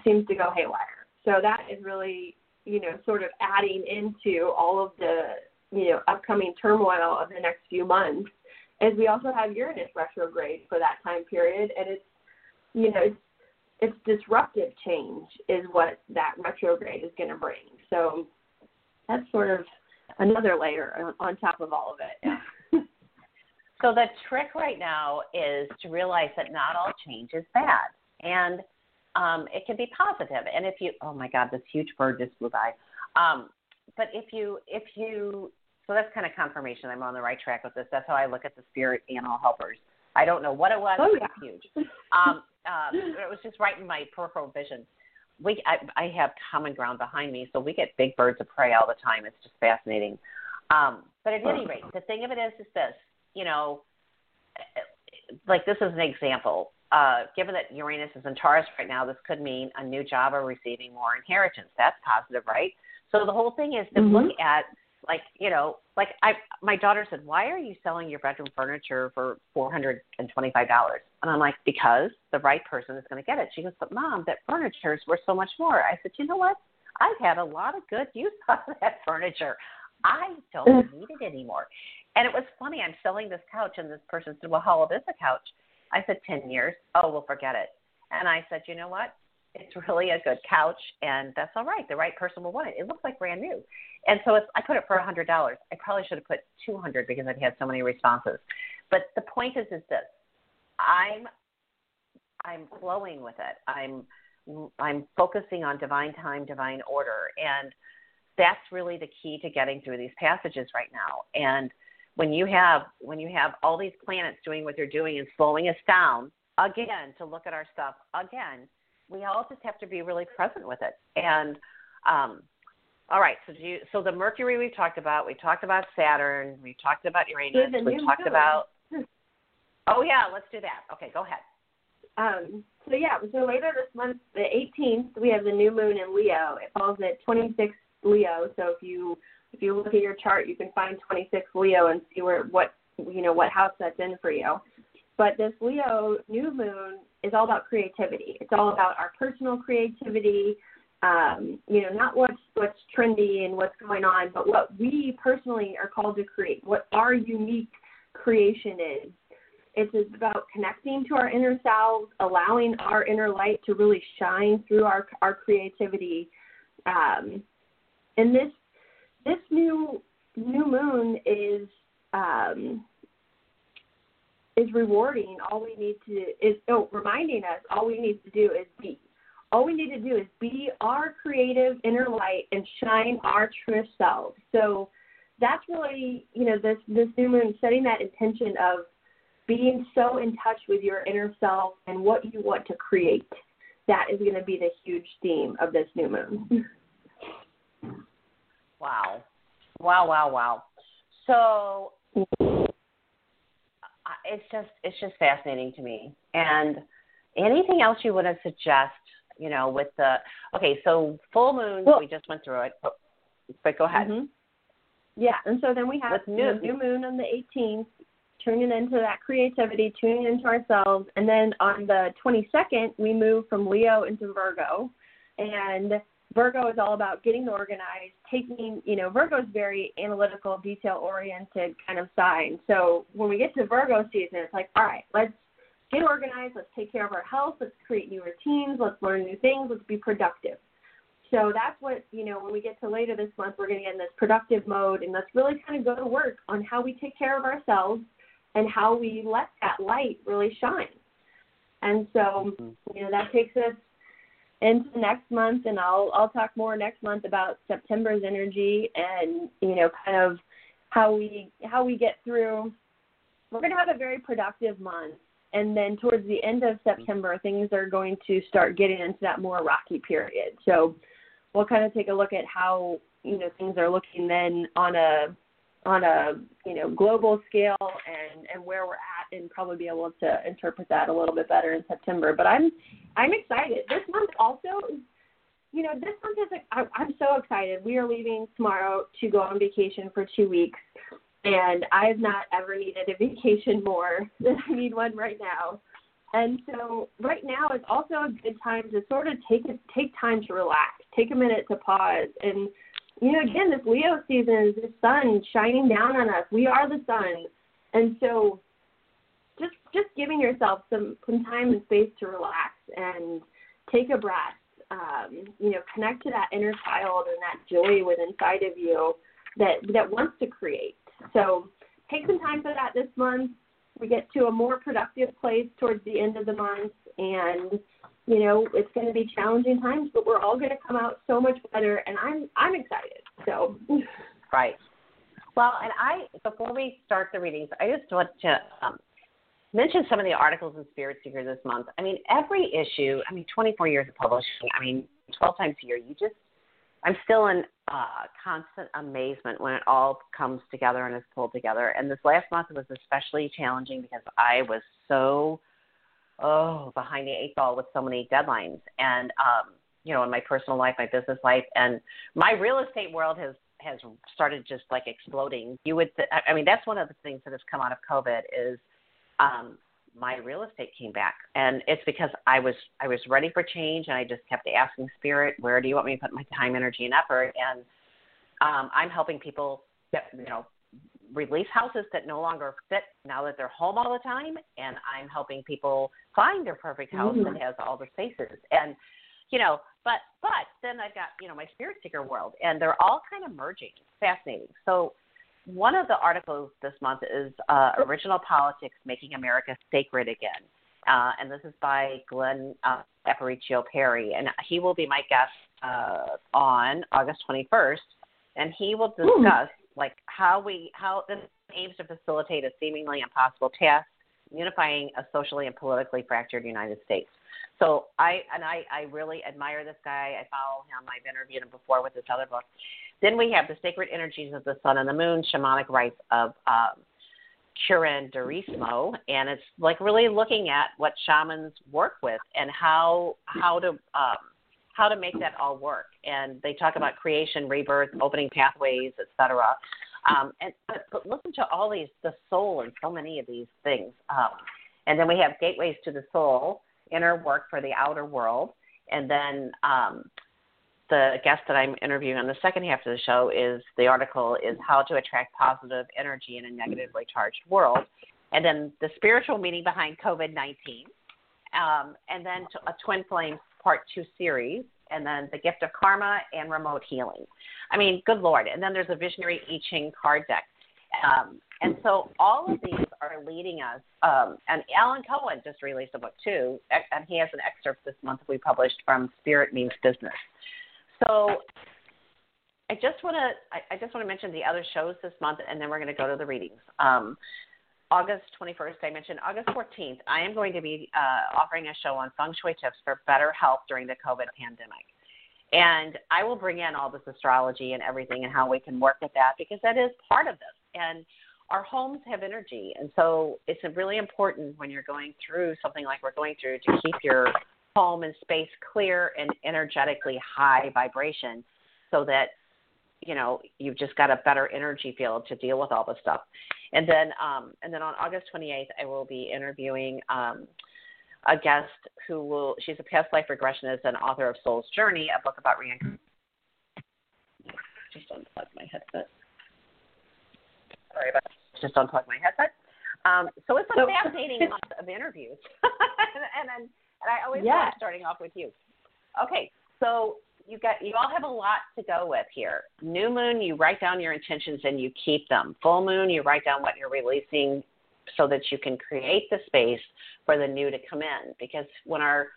seems to go haywire. So that is really, you know, sort of adding into all of the you know upcoming turmoil of the next few months is we also have Uranus retrograde for that time period, and it's you know it's, it's disruptive change is what that retrograde is going to bring. So that's sort of another layer on top of all of it. Yeah. so the trick right now is to realize that not all change is bad, and um, it can be positive. And if you, oh my God, this huge bird just flew by. Um, but if you if you so that's kind of confirmation I'm on the right track with this. That's how I look at the spirit animal helpers. I don't know what it was. Oh, yeah. It's huge. Um, um, it was just right in my peripheral vision. We, I, I have common ground behind me, so we get big birds of prey all the time. It's just fascinating. Um, but at any rate, the thing of it is, is this. You know, like this is an example. Uh, given that Uranus is in Taurus right now, this could mean a new job or receiving more inheritance. That's positive, right? So the whole thing is to mm-hmm. look at like you know like i my daughter said why are you selling your bedroom furniture for four hundred and twenty five dollars? And i'm like because the right person is going to get it. She goes but mom that furniture is worth so much more. I said you know what? I've had a lot of good use out of that furniture. I don't mm. need it anymore. And it was funny i'm selling this couch and this person said well how old is the couch? I said ten years. Oh well forget it. And i said you know what it's really a good couch and that's all right the right person will want it it looks like brand new and so it's, I put it for a hundred dollars. I probably should have put two hundred because I've had so many responses. But the point is, is this: I'm I'm flowing with it. I'm I'm focusing on divine time, divine order, and that's really the key to getting through these passages right now. And when you have when you have all these planets doing what they're doing and slowing us down again to look at our stuff again, we all just have to be really present with it. And um, all right. So do you, so the Mercury we've talked about. We talked about Saturn. We talked about Uranus. We talked about. Oh yeah, let's do that. Okay, go ahead. Um, so yeah, so later this month, the 18th, we have the new moon in Leo. It falls at 26 Leo. So if you if you look at your chart, you can find 26 Leo and see where what you know what house that's in for you. But this Leo new moon is all about creativity. It's all about our personal creativity, um, you know, not what's what's trendy and what's going on, but what we personally are called to create, what our unique creation is. It's about connecting to our inner selves, allowing our inner light to really shine through our our creativity. Um, and this this new new moon is um, is rewarding. All we need to is oh, reminding us all we need to do is be all we need to do is be our creative inner light and shine our true selves. So that's really, you know, this this new moon setting that intention of being so in touch with your inner self and what you want to create. That is going to be the huge theme of this new moon. Wow. Wow, wow, wow. So it's just it's just fascinating to me. And anything else you want to suggest you know, with the okay, so full moon, well, we just went through it, but, but go ahead. Mm-hmm. Yeah, and so then we have new, new moon on the 18th, tuning into that creativity, tuning into ourselves, and then on the 22nd we move from Leo into Virgo, and Virgo is all about getting organized, taking, you know, Virgo is very analytical, detail oriented kind of sign. So when we get to Virgo season, it's like, all right, let's get organized, let's take care of our health, let's create new routines, let's learn new things, let's be productive. so that's what, you know, when we get to later this month, we're going to get in this productive mode and let's really kind of go to work on how we take care of ourselves and how we let that light really shine. And so, mm-hmm. you know, that takes us into next month and I'll I'll talk more next month about September's energy and, you know, kind of how we how we get through we're going to have a very productive month and then towards the end of September things are going to start getting into that more rocky period. So we'll kind of take a look at how you know things are looking then on a on a you know global scale and and where we're at and probably be able to interpret that a little bit better in September. But I'm I'm excited. This month also you know this month is I'm so excited. We are leaving tomorrow to go on vacation for two weeks, and I've not ever needed a vacation more than I need one right now. And so right now is also a good time to sort of take a, take time to relax, take a minute to pause, and you know again this Leo season is the sun shining down on us. We are the sun, and so just just giving yourself some some time and space to relax and take a breath. Um, you know, connect to that inner child and that joy within inside of you that that wants to create. So take some time for that this month we get to a more productive place towards the end of the month and you know it's going to be challenging times but we're all going to come out so much better and i'm i'm excited so. Right. Well and i before we start the readings i just want to um, mention some of the articles in spirit seeker this month. I mean every issue i mean 24 years of publishing i mean 12 times a year you just I'm still in uh, constant amazement when it all comes together and is pulled together. And this last month was especially challenging because I was so oh behind the eight ball with so many deadlines. And um you know in my personal life my business life and my real estate world has has started just like exploding. You would th- i mean that's one of the things that has come out of covid is um my real estate came back. And it's because i was i was ready for change and i just kept asking spirit where do you want me to put my time energy and effort? And um i'm helping people get you know release houses that no longer fit now that they're home all the time and i'm helping people find their perfect house mm-hmm. that has all the spaces and you know but but then i've got you know my spirit seeker world and they're all kind of merging it's fascinating so one of the articles this month is uh, Original Politics Making America Sacred Again. Uh, and this is by Glenn uh, Aparicio Parry. And he will be my guest uh, on August 21st. And he will discuss like how we, how this aims to facilitate a seemingly impossible task, unifying a socially and politically fractured United States. So I and I, I really admire this guy. I follow him. I've interviewed him before with this other book. Then we have the sacred energies of the sun and the moon, shamanic rites of um, curanderismo, and it's like really looking at what shamans work with and how how to um, how to make that all work. And they talk about creation, rebirth, opening pathways, etc. Um, and but, but listen to all these the soul and so many of these things. Um, and then we have gateways to the soul, inner work for the outer world, and then um, the guest that I'm interviewing on the second half of the show is the article is how to attract positive energy in a negatively charged world, and then the spiritual meaning behind COVID 19, um, and then a twin flames part two series, and then the gift of karma and remote healing. I mean, good lord! And then there's a visionary I Ching card deck. Um, and so all of these are leading us. Um, and Alan Cohen just released a book too, and he has an excerpt this month we published from Spirit Means Business. So I just want to I, I, just want to mention the other shows this month, and then we're going to go to the readings. Um, August 21st, I mentioned August 14th. I am going to be uh, offering a show on feng shui tips for better health during the COVID pandemic. And I will bring in all this astrology and everything and how we can work with that because that is part of this. And our homes have energy. And so it's really important when you're going through something like we're going through to keep your home and space clear and energetically high vibration so that you know you've just got a better energy field to deal with all this stuff and then um, and then on august 28th i will be interviewing um, a guest who will she's a past life regressionist and author of soul's journey a book about reincarnation just unplug my headset sorry about that. just unplug my headset um, so it's a fascinating month of interviews and, and then and I always yeah. love starting off with you. Okay, so you got you all have a lot to go with here. New moon, you write down your intentions and you keep them. Full moon, you write down what you're releasing so that you can create the space for the new to come in. Because when our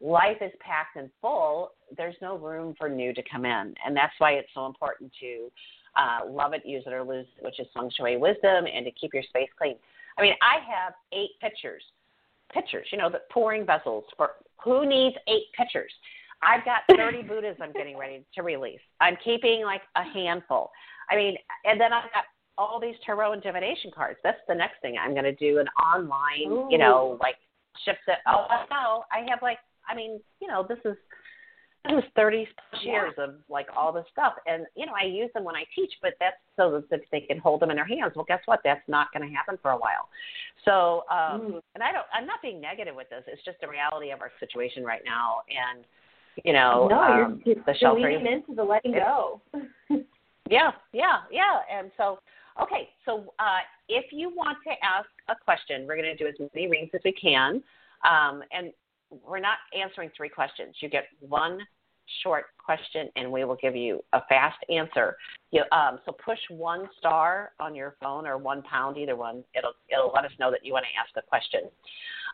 life is packed and full, there's no room for new to come in, and that's why it's so important to uh, love it, use it, or lose it, which is feng shui wisdom, and to keep your space clean. I mean, I have eight pitchers, pitchers, you know, the pouring vessels for who needs eight pitchers? I've got 30 Buddhas I'm getting ready to release. I'm keeping like a handful. I mean, and then I've got all these tarot and divination cards. That's the next thing. I'm going to do an online, Ooh. you know, like ship that. Oh, no, I have like, I mean, you know, this is this is 30 plus years of like all this stuff, and you know, I use them when I teach, but that's so that they can hold them in their hands. Well, guess what? That's not going to happen for a while. So, um, Mm. and I don't. I'm not being negative with this. It's just the reality of our situation right now, and you know, no, um, you're, the you're shelter. leaning into the letting It's- go. Yeah, yeah, yeah. And so, okay, so uh, if you want to ask a question, we're going to do as many rings as we can. Um, and we're not answering three questions. You get one short question, and we will give you a fast answer. You, um, so push one star on your phone or one pound, either one. It'll it'll let us know that you want to ask a question.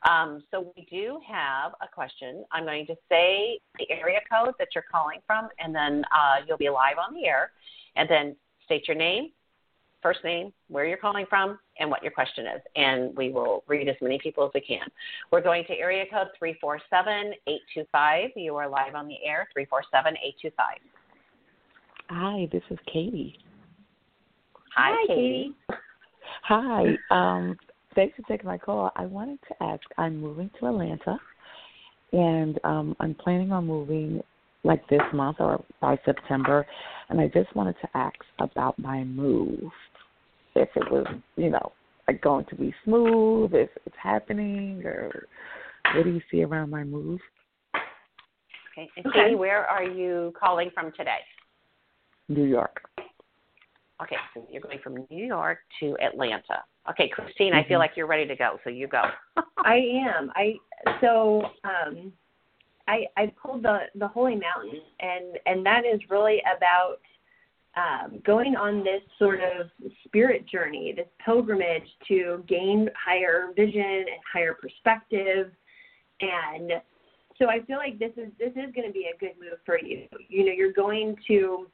Um, so we do have a question. I'm going to say the area code that you're calling from, and then uh, you'll be live on the air and then state your name, first name, where you're calling from, and what your question is. And we will read as many people as we can. We're going to area code 347 825. You are live on the air, 347 825. Hi, this is Katie. Hi, Hi, Katie. Hi. Um, thanks for taking my call. I wanted to ask. I'm moving to Atlanta, and um, I'm planning on moving like this month or by September. And I just wanted to ask about my move. If it was, you know, like going to be smooth, if it's happening, or what do you see around my move? Okay. And Okay. Katie, where are you calling from today? New York. Okay, so you're going from New York to Atlanta. Okay, Christine, I feel Mhm. like you're ready to go, so you go. I am. I so um I I pulled the the holy mountain and and that is really about um going on this sort of spirit journey, this pilgrimage to gain higher vision and higher perspective and so I feel like this is this is going to be a good move for you. You know, you're going to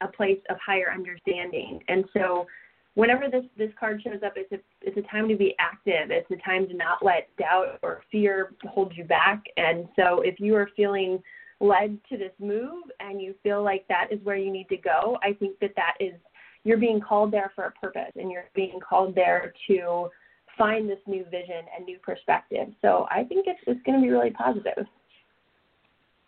a place of higher understanding. And so whenever this this card shows up, it's a it's a time to be active. It's a time to not let doubt or fear hold you back. And so if you are feeling led to this move and you feel like that is where you need to go, I think that that is you're being called there for a purpose and you're being called there to find this new vision and new perspective. So I think it's it's going to be really positive.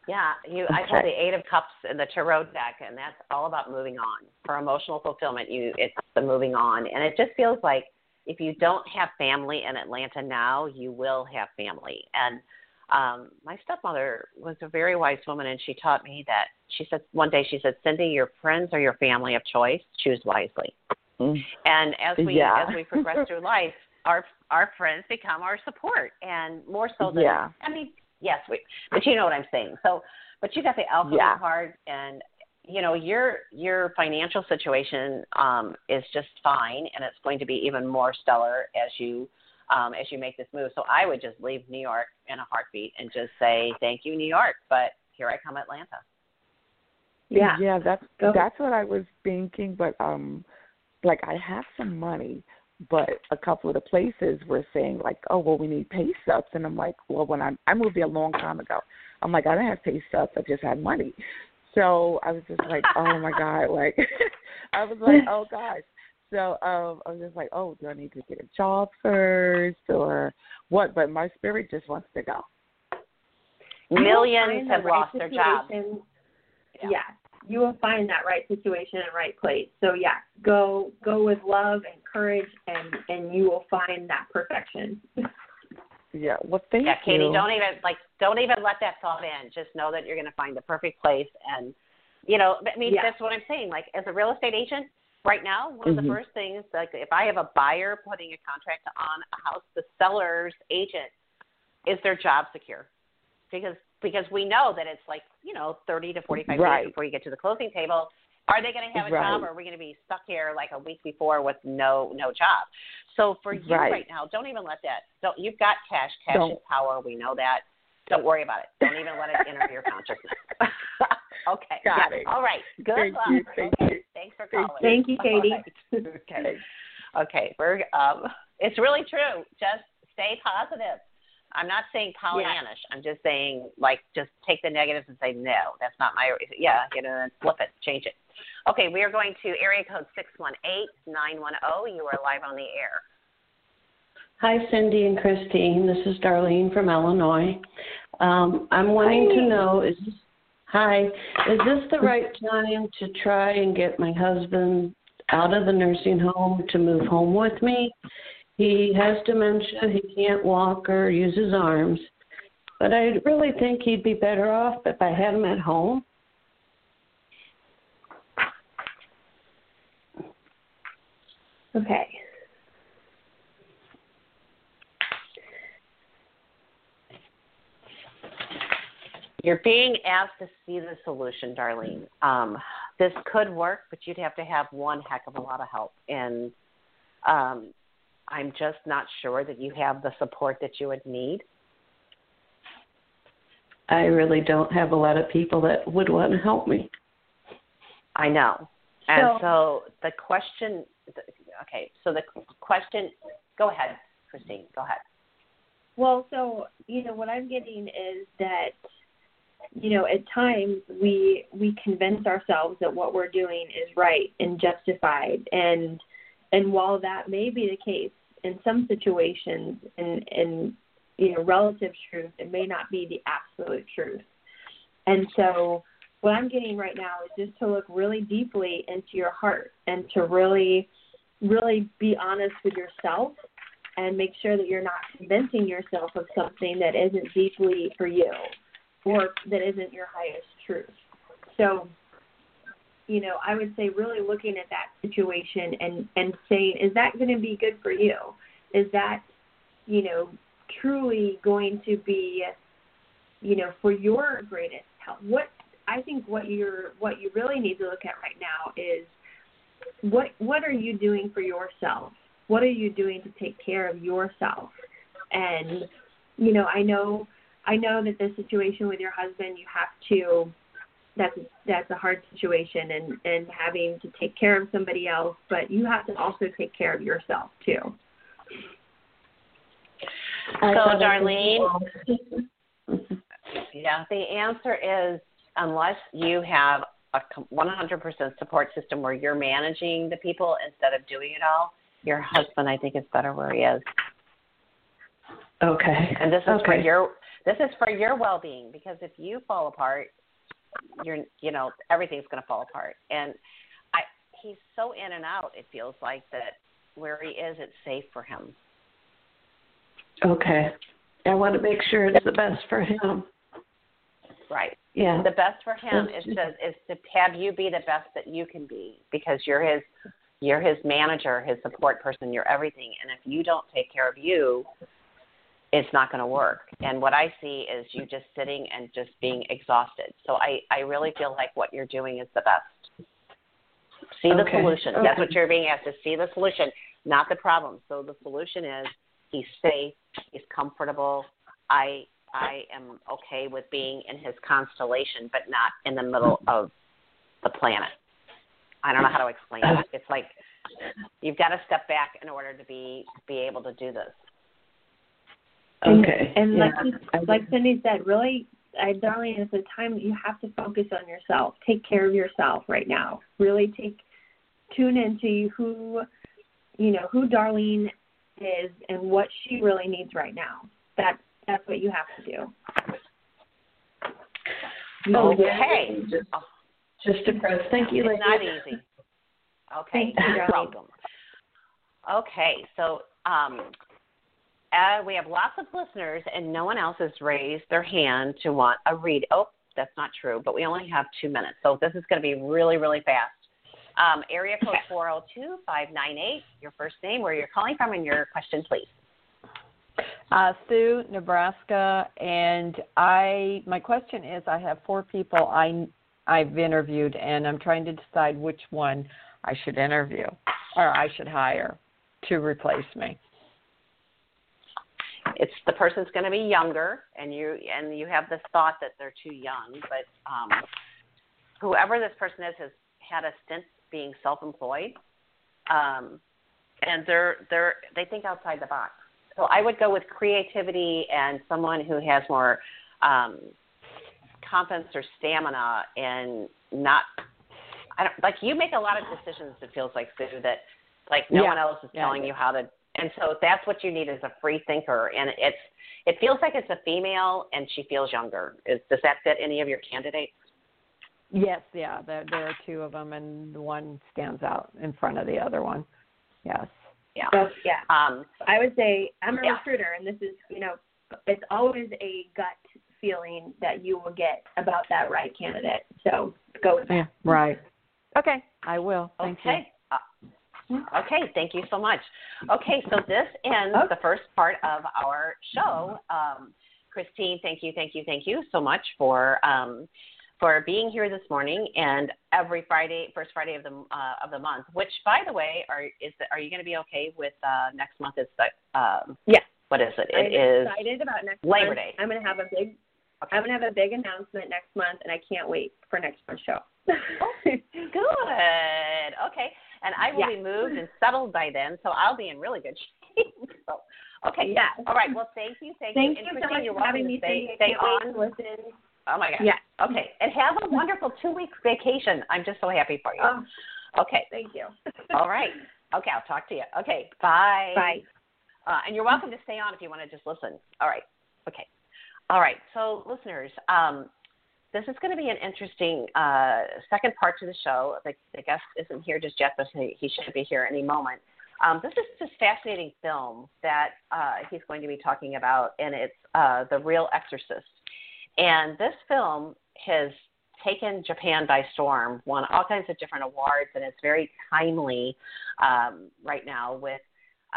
Yeah, you. I pulled the Eight of Cups in the Tarot deck, and that's all about moving on. For emotional fulfillment, you it's the moving on, and it just feels like if you don't have family in Atlanta now, you will have family. And um, my stepmother was a very wise woman, and she taught me that. She said one day, she said, "Cynde, your friends are your family of choice. Choose wisely." Mm. And as we Yeah. as we progress through life, our our friends become our support, and more so than Yeah. I mean, yes, we, but you know what I'm saying. So, but you got the alphabet Yeah. card, and you know your your financial situation um, is just fine, and it's going to be even more stellar as you um, as you make this move. So I would just leave New York in a heartbeat and just say thank you, New York, but here I come, Atlanta. Yeah. Yeah, that's Go. that's what I was thinking, but um like I have some money, but a couple of the places were saying like, "Oh, well, we need pay stubs," and I'm like, "Well, when I I moved here a long time ago, I'm like, I didn't have pay stubs, I just had money." So I was just like, "Oh my god!" Like, I was like, "Oh gosh." So um I was just like, "Oh, do I need to get a job first or what?" But my spirit just wants to go. Millions have right lost their jobs. situation- Yeah. Yeah. you will find that right situation and right place. So yeah, go go with love and courage, and and you will find that perfection. Yeah. Well, thank Yeah, Katie, you. don't even like don't even let that thought in. Just know that you're going to find the perfect place, and you know, I mean, Yeah. that's what I'm saying. Like as a real estate agent, right now, one of the Mhm. first things, like if I have a buyer putting a contract on a house, the seller's agent is their job secure. because because we know that it's like you know 30 to 45 Right. days before you get to the closing table. Are they going to have a Right. job, or are we going to be stuck here like a week before with no no job? So for you Right. right now, don't even let that. Don't you've got cash. Cash Don't. is power. We know that. Don't worry about it. Don't even let it enter your consciousness. okay. Got yeah. it. All right. Good Thank luck. you, thank okay. you. Thanks for Thank calling. Thank you, Katie. All right. Okay. Okay. We're um. It's really true. Just stay positive. I'm not saying Pollyannish. I'm just saying like just take the negatives and say no. That's not my. Yeah. You know, and flip it, change it. Okay. We are going to area code six one eight nine one zero. You are live on the air. Hi, Cynde and Christine. This is Darlene from Illinois. Um, I'm wanting to know is this, hi, is this the right time to try and get my husband out of the nursing home to move home with me? He has dementia. He can't walk or use his arms. But I really think he'd be better off if I had him at home. Okay. You're being asked to see the solution, Darlene. Um, this could work, but you'd have to have one heck of a lot of help. And um, I'm just not sure that you have the support that you would need. I really don't have a lot of people that would want to help me. I know. And So- so the question, okay, so the question, go ahead, Christine, go ahead. Well, so you know what I'm getting is that you know at times we we convince ourselves that what we're doing is right and justified, and and while that may be the case in some situations, and and you know relative truth, it may not be the absolute truth. And so what I'm getting right now is just to look really deeply into your heart and to really really be honest with yourself and make sure that you're not convincing yourself of something that isn't deeply for you or that isn't your highest truth. So, you know, I would say really looking at that situation and and saying, is that going to be good for you? Is that, you know, truly going to be, you know, for your greatest health? What I think what you're what you really need to look at right now is what what are you doing for yourself? What are you doing to take care of yourself? And you know, I know I know that the situation with your husband, you have to that's that's a hard situation and and having to take care of somebody else, but you have to also take care of yourself too. So, Darlene, Yeah, the answer is unless you have a 100% support system where you're managing the people instead of doing it all, your husband, I think, is better where he is. Okay. And this is for okay. your this is for your well-being because if you fall apart, you're you know everything's going to fall apart. And I he's so in and out. It feels like that where he is, it's safe for him. Okay. I want to make sure it's the best for him. Right. Yeah. The best for him is to is to have you be the best that you can be because you're his you're his manager, his support person, you're everything. And if you don't take care of you, it's not going to work. And what I see is you just sitting and just being exhausted. So I I really feel like what you're doing is the best. See the Okay. solution. That's what you're being asked to see the solution, not the problem. So the solution is he's safe, he's comfortable. I I am okay with being in his constellation, but not in the middle of the planet. I don't know how to explain it. It's like you've got to step back in order to be be able to do this. Okay. And, and yeah. like like Cynde said, really, I darling, it's a time that you have to focus on yourself. Take care of yourself right now. Really take tune into who you know who Darlene is and what she really needs right now. That that's what you have to do. Okay. Just, just depressed. Thank you. It's not easy. Okay, Thank you, welcome. Okay, so um, uh, we have lots of listeners, and no one else has raised their hand to want a read. Oh, that's not true, but we only have two minutes, so this is going to be really, really fast. Um, area code 402 598, your first name, where you're calling from, and your question, please. Uh, Sue, Nebraska, and I. My question is, I have four people I I've interviewed, and I'm trying to decide which one I should interview or I should hire to replace me. It's the person's going to be younger, and you and you have this thought that they're too young, but um, whoever this person is has had a stint being self-employed, um, and they're they're they think outside the box. So I would go with creativity and someone who has more um, confidence or stamina and not. I don't like you make a lot of decisions. It feels like Sue that like no Yeah. one else is Yeah, telling you how to. And so that's what you need is a free thinker, and it's it feels like it's a female and she feels younger. Is does that fit any of your candidates? Yes, yeah, there there are two of them, and the one stands out in front of the other one. Yes. Yeah. So yeah, Um, I would say I'm a Yeah. recruiter, and this is you know, it's always a gut feeling that you will get about that right candidate. So go with that. Yeah. Right. Okay, I will. Thank okay. Uh, okay, thank you so much. Okay, so this ends Oh. the first part of our show. Um, Christine, thank you, thank you, thank you so much for um, for being here this morning and every Friday, first Friday of the uh, of the month. Which, by the way, are is the, are you going to be okay with uh, next month? Is the um, Yes. What is it? I'm It is excited about next Labor month. Day. I'm going to have a big, I'm going to have a big announcement next month, and I can't wait for next month's show. Okay. Good. Okay. And I will Yeah. be moved and settled by then, so I'll be in really good shape. so, okay. Yeah. All right. Well, thank you. Thank, Thank you. you so much you're for welcome having to me. stay, stay on. listen. Oh, my gosh. Yeah. Okay. And have a wonderful two week vacation. I'm just so happy for you. Oh, okay. thank you. All right. Okay. I'll talk to you. Okay. Bye. Bye. Uh, and you're welcome to stay on if you want to just listen. All right. Okay. All right. So, listeners, um, this is going to be an interesting uh, second part to the show. The, the guest isn't here just yet, but he, he should be here any moment. Um, this is this fascinating film that uh, he's going to be talking about, and it's uh, The Real Exorcist. And this film has taken Japan by storm, won all kinds of different awards, and it's very timely um, right now with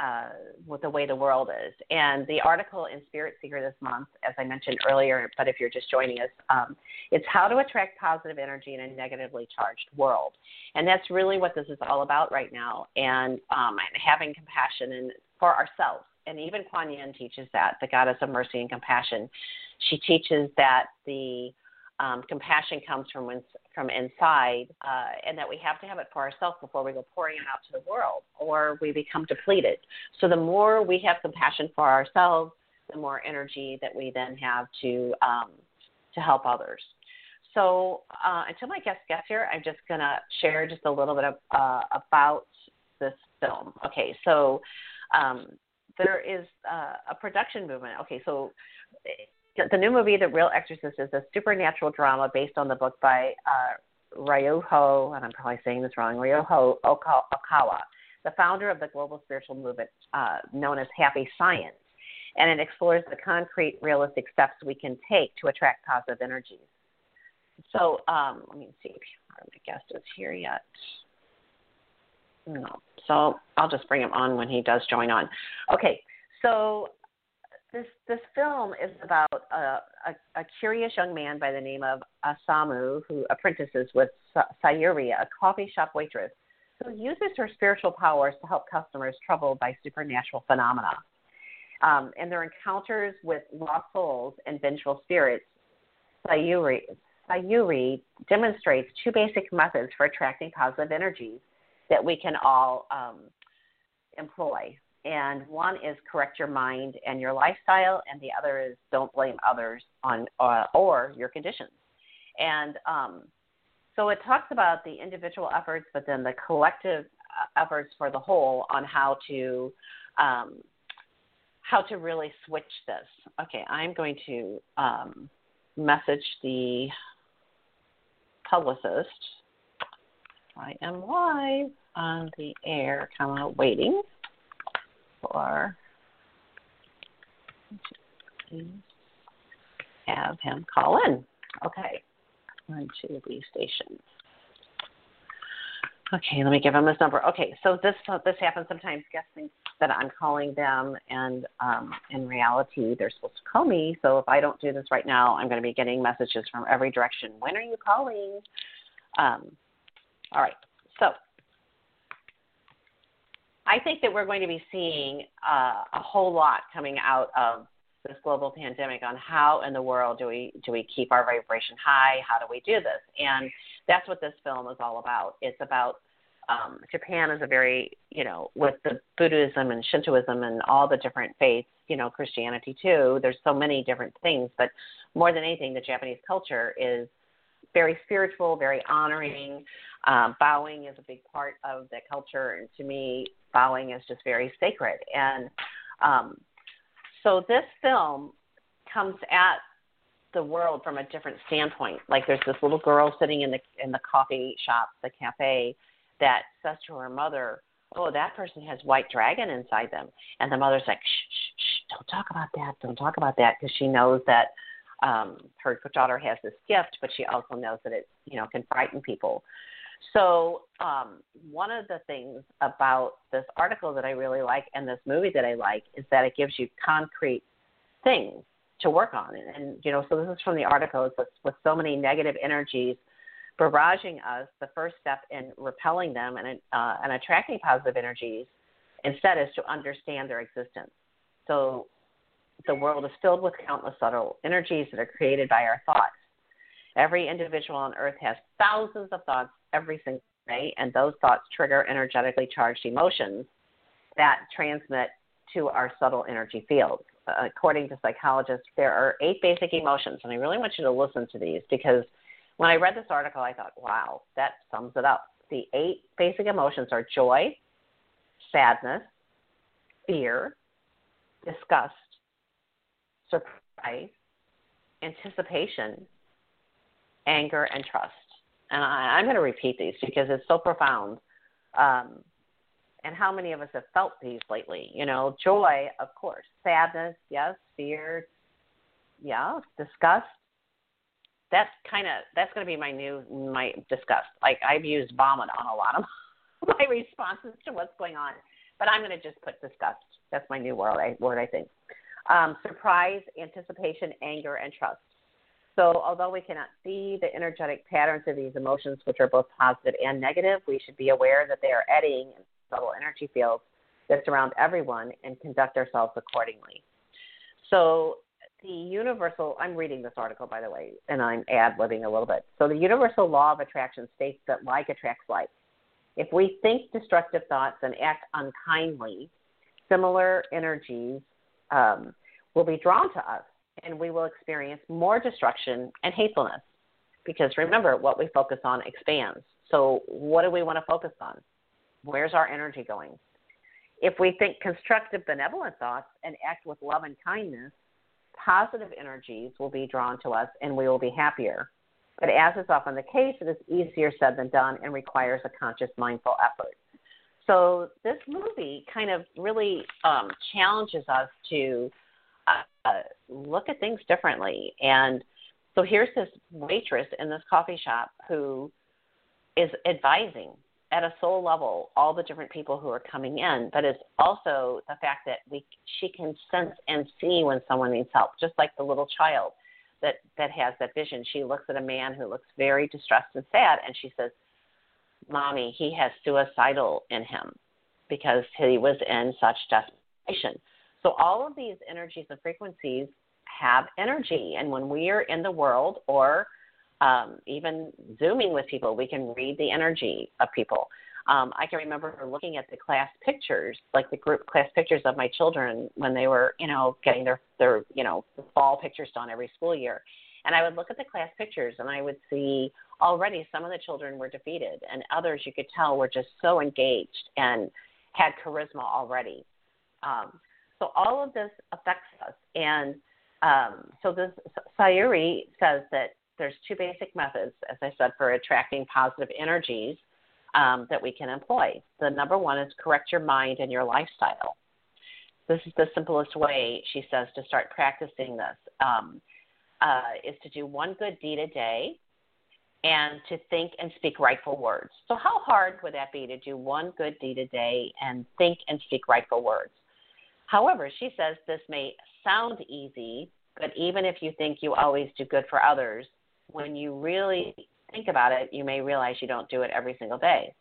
uh, with the way the world is. And the article in Spirit Seeker this month, as I mentioned earlier, but if you're just joining us, um, it's how to attract positive energy in a negatively charged world. And that's really what this is all about right now. And um, and having compassion and for ourselves. And even Kuan Yin teaches that, the goddess of mercy and compassion. She teaches that the um, compassion comes from in, from inside, uh, and that we have to have it for ourselves before we go pouring it out to the world, or we become depleted. So the more we have compassion for ourselves, the more energy that we then have to um, to help others. So uh, until my guest gets here, I'm just to share just a little bit of, uh, about this film. Okay, so um, there is uh, a production movement. Okay, so the new movie, The Real Exorcist, is a supernatural drama based on the book by uh, Ryoho, and I'm probably saying this wrong, Ryoho Okawa, the founder of the global spiritual movement uh, known as Happy Science. And it explores the concrete, realistic steps we can take to attract positive energies. So um, let me see if my guest is here yet. No. So I'll just bring him on when he does join on. Okay. So this this film is about a, a, a curious young man by the name of Asamu who apprentices with Sayuri, a coffee shop waitress, who uses her spiritual powers to help customers troubled by supernatural phenomena. Um, in their encounters with lost souls and vengeful spirits, Sayuri, Sayuri demonstrates two basic methods for attracting positive energies that we can all um, employ. And one is correct your mind and your lifestyle, and the other is don't blame others on uh, or your conditions. And um, so it talks about the individual efforts, but then the collective uh, efforts for the whole on how to um, how to really switch this. Okay, I'm going to um, message the publicist. I am live on the air, of waiting for have him call in. Okay, on to the station. Okay, let me give him his number. Okay, so this this happens sometimes. Guests think that I'm calling them, and um, in reality, they're supposed to call me. So if I don't do this right now, I'm going to be getting messages from every direction. When are you calling? Um, all right, so I think that we're going to be seeing uh, a whole lot coming out of this global pandemic on how in the world do we do we keep our vibration high? How do we do this? And that's what this film is all about. It's about um, Japan is a very you know with the Buddhism and Shintoism and all the different faiths, you know Christianity too. There's so many different things, but more than anything, the Japanese culture is very spiritual, very honoring. Um, bowing is a big part of the culture, and to me, bowing is just very sacred. And um, so this film comes at the world from a different standpoint. Like there's this little girl sitting in the in the coffee shop, the cafe, that says to her mother, "Oh, that person has white dragon inside them," and the mother's like, "Shh, shh, shh don't talk about that. Don't talk about that," because she knows that um, her daughter has this gift, but she also knows that it you know can frighten people. So um, one of the things about this article that I really like and this movie that I like is that it gives you concrete things to work on. And, and you know, so this is from the article. It's with, with so many negative energies barraging us. The first step in repelling them and uh, and attracting positive energies instead is to understand their existence. So the world is filled with countless subtle energies that are created by our thoughts. Every individual on earth has thousands of thoughts every single day, and those thoughts trigger energetically charged emotions that transmit to our subtle energy fields. According to psychologists, there are eight basic emotions, and I really want you to listen to these because when I read this article, I thought, wow, that sums it up. The eight basic emotions are joy, sadness, fear, disgust, surprise, anticipation, anger, and trust and I, I'm going to repeat these because it's so profound. Um, and how many of us have felt these lately? You know, joy, of course, sadness, yes, fear, yeah, disgust. That's kind of that's going to be my new my disgust. Like I've used vomit on a lot of my responses to what's going on, but I'm going to just put disgust. That's my new word. I, word I think. Um, surprise, anticipation, anger, and trust. So, although we cannot see the energetic patterns of these emotions, which are both positive and negative, we should be aware that they are eddying in subtle energy fields that surround everyone and conduct ourselves accordingly. So, the universal, I'm reading this article, by the way, and I'm ad libbing a little bit. So, the universal law of attraction states that like attracts like. If we think destructive thoughts and act unkindly, similar energies um, will be drawn to us and we will experience more destruction and hatefulness. Because remember, what we focus on expands. So, what do we want to focus on? Where's our energy going? If we think constructive, benevolent thoughts and act with love and kindness, positive energies will be drawn to us and we will be happier. But as is often the case, it is easier said than done and requires a conscious, mindful effort. So, this movie kind of really um, challenges us to uh, look at things differently. And so here's this waitress in this coffee shop who is advising at a soul level all the different people who are coming in, but it's also the fact that we she can sense and see when someone needs help, just like the little child that that has that vision. She looks at a man who looks very distressed and sad, and she says, "Mommy, he has suicidal in him because he was in such desperation." So all of these energies and frequencies have energy, and when we are in the world or um, even zooming with people, we can read the energy of people. Um, I can remember looking at the class pictures, like the group class pictures of my children when they were, you know, getting their their you know fall pictures done every school year, and I would look at the class pictures and I would see already some of the children were defeated, and others you could tell were just so engaged and had charisma already. Um, so all of this affects us. And um, so this Sayuri says that there's two basic methods, as I said, for attracting positive energies um, that we can employ. The number one is correct your mind and your lifestyle. This is the simplest way, she says, to start practicing this. Um, uh, is to do one good deed a day and to think and speak rightful words. So, how hard would that be to do one good deed a day and think and speak rightful words? However, she says this may sound easy, but even if you think you always do good for others, when you really think about it, you may realize you don't do it every single day.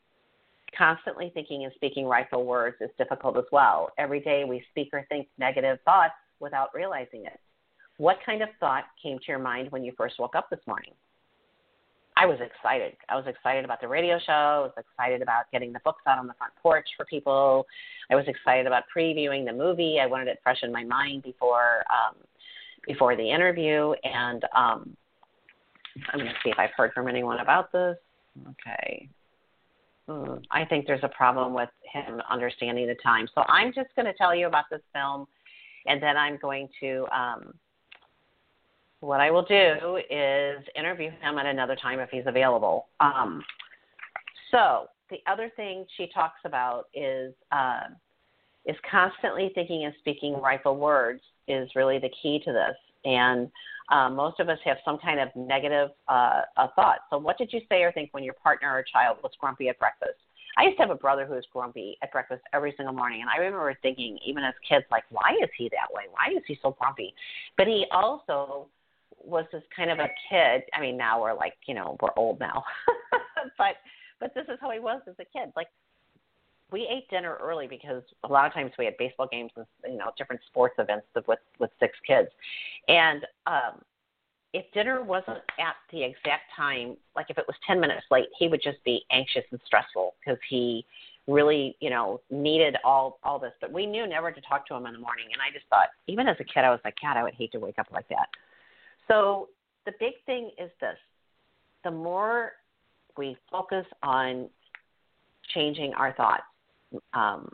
Constantly thinking and speaking rightful words is difficult as well. Every day we speak or think negative thoughts without realizing it. What kind of thought came to your mind when you first woke up this morning? I was excited. I was excited about the radio show. I was excited about getting the books out on the front porch for people. I was excited about previewing the movie. I wanted it fresh in my mind before um, before the interview. And um, I'm going to see if I've heard from anyone about this. Okay. Hmm. I think there's a problem with him understanding the time. So I'm just going to tell you about this film, and then I'm going to um, what I will do is interview him at another time if he's available. Um, so the other thing she talks about is uh, is constantly thinking and speaking rightful words is really the key to this. And um, most of us have some kind of negative uh, uh, thought. So, what did you say or think when your partner or child was grumpy at breakfast? I used to have a brother who was grumpy at breakfast every single morning, and I remember thinking, even as kids, like, why is he that way? Why is he so grumpy? But he also was this kind of a kid. I mean, now we're like, you know, we're old now, but but this is how he was as a kid. Like we ate dinner early because a lot of times we had baseball games and you know different sports events with with six kids, and um, if dinner wasn't at the exact time, like if it was ten minutes late, he would just be anxious and stressful because he really you know needed all all this. But we knew never to talk to him in the morning, and I just thought even as a kid I was like, God, I would hate to wake up like that. So the big thing is this the more we focus on changing our thoughts um,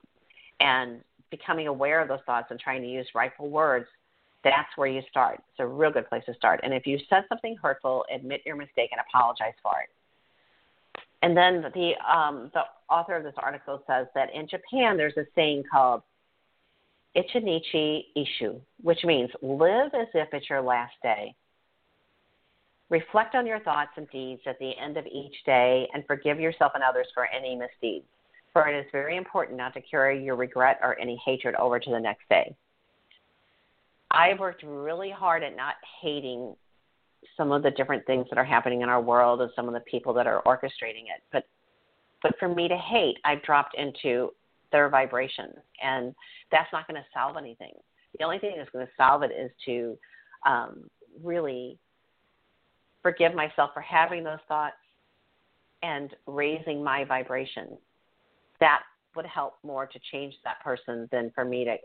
and becoming aware of those thoughts and trying to use rightful words, that's where you start. It's a real good place to start. And if you said something hurtful, admit your mistake and apologize for it. And then the um, the author of this article says that in Japan there's a saying called Ichinichi Ishu, which means live as if it's your last day. Reflect on your thoughts and deeds at the end of each day and forgive yourself and others for any misdeeds. For it is very important not to carry your regret or any hatred over to the next day. I've worked really hard at not hating some of the different things that are happening in our world and some of the people that are orchestrating it. But but for me to hate, I've dropped into their vibration, and that's not going to solve anything. The only thing that's going to solve it is to um, really forgive myself for having those thoughts and raising my vibration. That would help more to change that person than for me to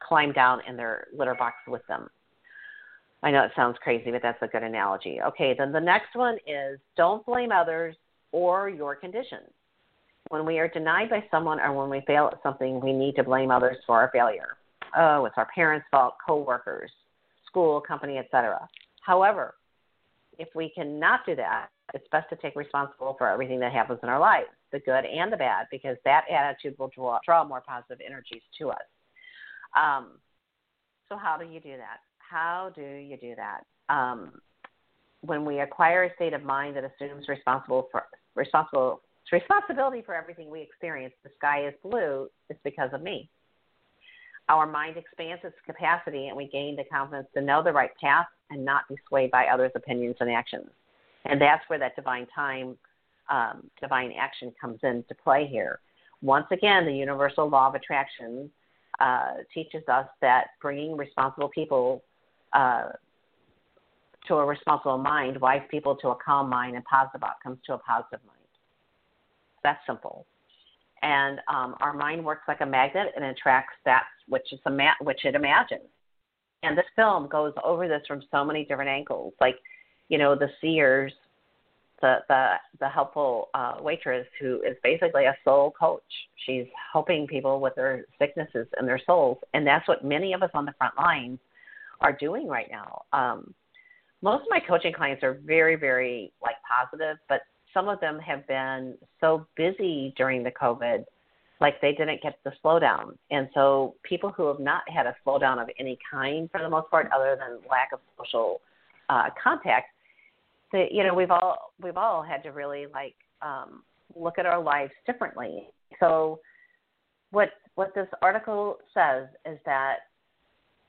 climb down in their litter box with them. I know it sounds crazy, but that's a good analogy. Okay, then the next one is don't blame others or your conditions. When we are denied by someone or when we fail at something, we need to blame others for our failure. Oh, it's our parents' fault, coworkers, school, company, etc. However, if we cannot do that, it's best to take responsibility for everything that happens in our lives, the good and the bad, because that attitude will draw, draw more positive energies to us. Um, so, how do you do that? How do you do that? Um, when we acquire a state of mind that assumes responsible for responsible responsibility for everything we experience, the sky is blue, it's because of me. Our mind expands its capacity and we gain the confidence to know the right path and not be swayed by others' opinions and actions. And that's where that divine time, um, divine action comes into play here. Once again, the universal law of attraction uh, teaches us that bringing responsible people uh, to a responsible mind, wise people to a calm mind, and positive outcomes to a positive mind. That's simple. And um, our mind works like a magnet and attracts that which, is a ma- which it imagines. And this film goes over this from so many different angles. Like, you know, the seers, the the the helpful uh, waitress who is basically a soul coach. She's helping people with their sicknesses and their souls, and that's what many of us on the front lines are doing right now. Um, most of my coaching clients are very, very like positive, but some of them have been so busy during the COVID like they didn't get the slowdown. And so people who have not had a slowdown of any kind for the most part, other than lack of social uh, contact, the you know we've all we've all had to really like um, look at our lives differently. So what what this article says is that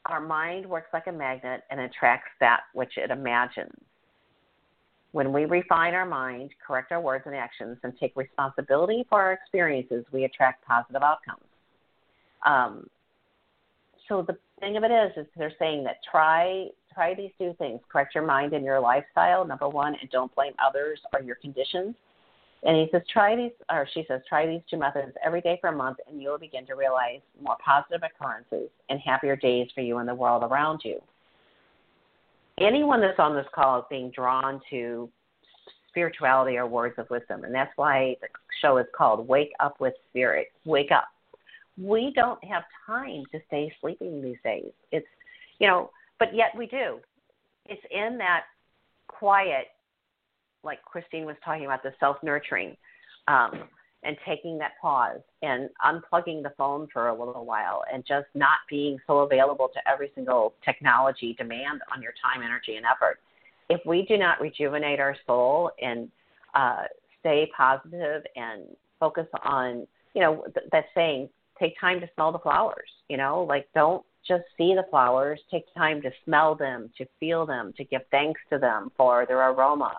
our mind works like a magnet and attracts that which it imagines. When we refine our mind, correct our words and actions, and take responsibility for our experiences, we attract positive outcomes. Um, so the thing of it is, is they're saying that try try these two things: correct your mind and your lifestyle, number one, and don't blame others or your conditions. And he says, try these, or she says, try these two methods every day for a month, and you'll begin to realize more positive occurrences and happier days for you and the world around you. Anyone that's on this call is being drawn to spirituality or words of wisdom, and that's why the show is called Wake Up with Spirit. Wake up. We don't have time to stay sleeping these days. It's, you know, but yet we do. It's in that quiet like Christine was talking about, the self nurturing, um, and taking that pause and unplugging the phone for a little while and just not being so available to every single technology demand on your time, energy, and effort. If we do not rejuvenate our soul and uh, stay positive and focus on, you know, th- that saying, take time to smell the flowers, you know, like don't just see the flowers, take time to smell them, to feel them, to give thanks to them for their aroma,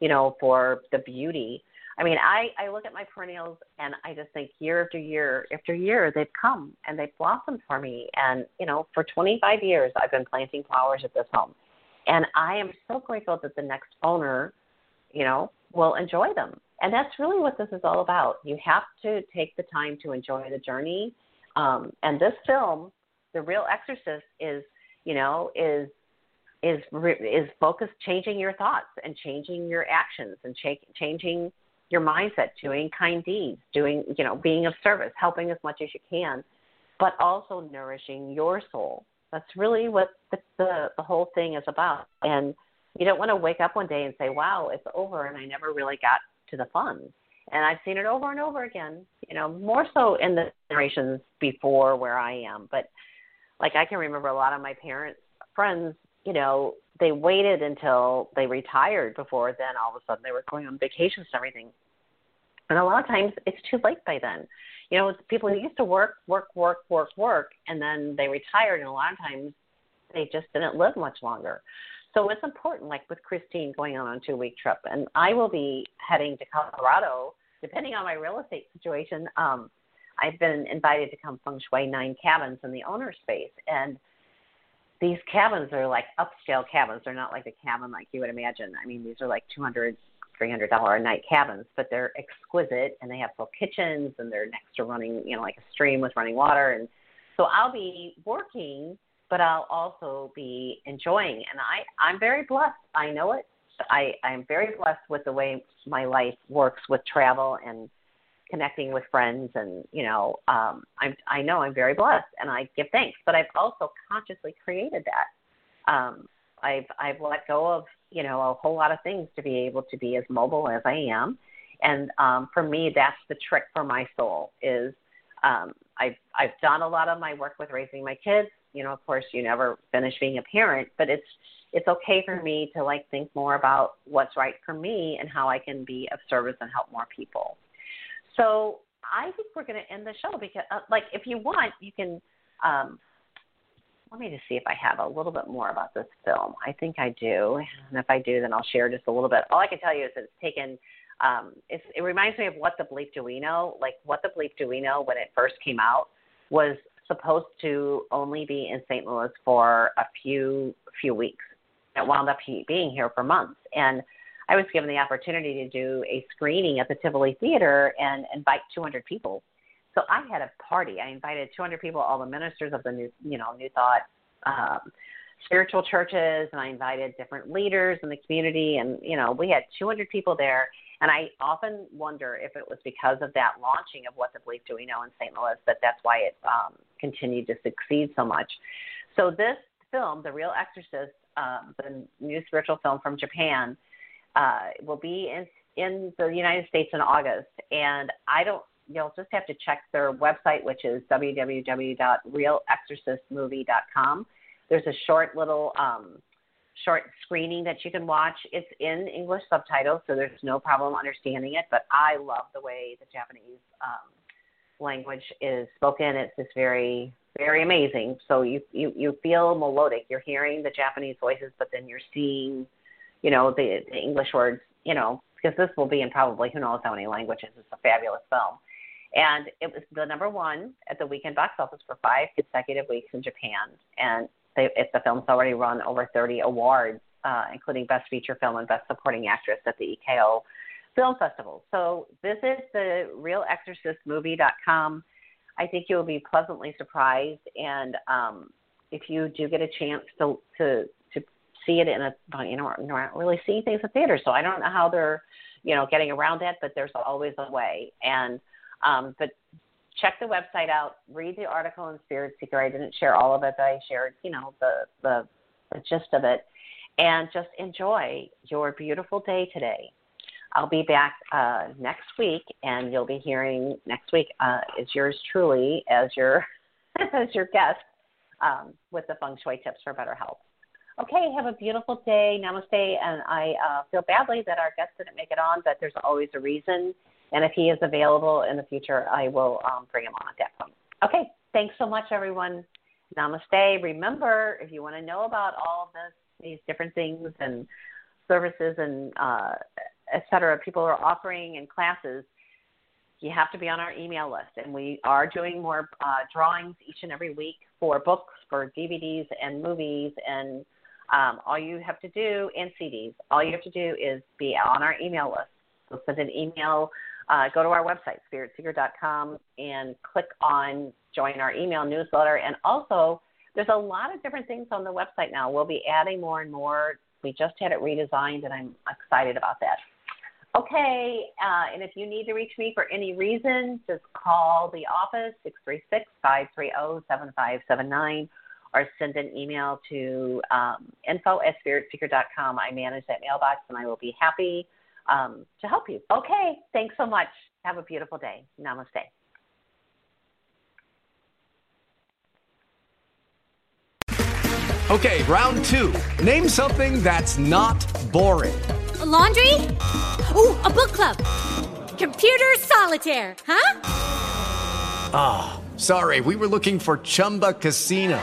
you know, for the beauty. I mean, I, I look at my perennials and I just think year after year after year they've come and they've blossomed for me. And, you know, for 25 years I've been planting flowers at this home. And I am so grateful that the next owner, you know, will enjoy them. And that's really what this is all about. You have to take the time to enjoy the journey. Um, and this film, The Real Exorcist, is, you know, is is is focused changing your thoughts and changing your actions and cha- changing your mindset, doing kind deeds, doing you know being of service, helping as much as you can, but also nourishing your soul. That's really what the the, the whole thing is about. And you don't want to wake up one day and say, "Wow, it's over," and I never really got to the fun. And I've seen it over and over again. You know, more so in the generations before where I am, but like I can remember a lot of my parents' friends you know, they waited until they retired before then all of a sudden they were going on vacations and everything. And a lot of times it's too late by then. You know, people used to work, work, work, work, work, and then they retired, and a lot of times they just didn't live much longer. So it's important, like with Christine going on a two week trip. And I will be heading to Colorado, depending on my real estate situation. Um, I've been invited to come feng shui nine cabins in the owner space. And these cabins are like upscale cabins. They're not like a cabin like you would imagine. I mean, these are like two hundred, three hundred dollar a night cabins, but they're exquisite and they have full kitchens and they're next to running, you know, like a stream with running water. And so I'll be working, but I'll also be enjoying. And I, I'm very blessed. I know it. I, I'm very blessed with the way my life works with travel and connecting with friends and you know um i'm i know i'm very blessed and i give thanks but i've also consciously created that. Um i've i've let go of you know a whole lot of things to be able to be as mobile as i am. And um for me that's the trick for my soul is um i've i've done a lot of my work with raising my kids. You know of course you never finish being a parent but it's it's okay for me to like think more about what's right for me and how i can be of service and help more people so I think we're going to end the show because, uh, like, if you want, you can. Um, let me just see if I have a little bit more about this film. I think I do, and if I do, then I'll share just a little bit. All I can tell you is that it's taken. Um, it's, it reminds me of what the bleep do we know? Like, what the bleep do we know when it first came out was supposed to only be in St. Louis for a few few weeks. It wound up being here for months, and I was given the opportunity to do a screening at the Tivoli Theater and invite 200 people. So I had a party. I invited 200 people, all the ministers of the new, you know, New Thought um, spiritual churches, and I invited different leaders in the community, and you know, we had 200 people there. And I often wonder if it was because of that launching of What the Bleep Do We Know in St. Louis that that's why it um, continued to succeed so much. So this film, The Real Exorcist, um, the new spiritual film from Japan, uh, will be in in the United States in August, and I don't. You'll just have to check their website, which is www.realexorcistmovie.com. There's a short little um, short screening that you can watch. It's in English subtitles, so there's no problem understanding it. But I love the way the Japanese um, language is spoken. It's just very, very amazing. So you you you feel melodic. You're hearing the Japanese voices, but then you're seeing, you know, the, the English words. You know, because this will be in probably who knows how many languages. It's a fabulous film. And it was the number one at the weekend box office for five consecutive weeks in Japan. And they, if the film's already run over 30 awards, uh, including Best Feature Film and Best Supporting Actress at the EKO Film Festival. So visit the realexorcistmovie.com. I think you'll be pleasantly surprised. And um, if you do get a chance to, to see it in a, you know, not really seeing things in theaters, so I don't know how they're, you know, getting around it, but there's always a way. And, um, but check the website out, read the article in Spirit Seeker. I didn't share all of it, but I shared, you know, the, the, the gist of it. And just enjoy your beautiful day today. I'll be back uh, next week, and you'll be hearing next week uh, is yours truly as your as your guest um, with the feng shui tips for better health. Okay, have a beautiful day. Namaste. And I uh, feel badly that our guest didn't make it on, but there's always a reason. And if he is available in the future, I will um, bring him on at that point. Okay, thanks so much, everyone. Namaste. Remember, if you want to know about all of this, these different things and services and uh, et cetera, people are offering in classes, you have to be on our email list. And we are doing more uh, drawings each and every week for books, for DVDs, and movies. And um, all you have to do, and CDs, all you have to do is be on our email list. So send an email uh, go to our website, spiritseeker.com, and click on join our email newsletter. And also, there's a lot of different things on the website now. We'll be adding more and more. We just had it redesigned, and I'm excited about that. Okay, uh, and if you need to reach me for any reason, just call the office, 636 530 7579, or send an email to um, info at spiritseeker.com. I manage that mailbox, and I will be happy um, to help you. Okay, thanks so much. Have a beautiful day. Namaste. Okay, round two. Name something that's not boring. A laundry? Ooh, a book club. Computer solitaire, huh? Ah, oh, sorry, we were looking for Chumba Casino.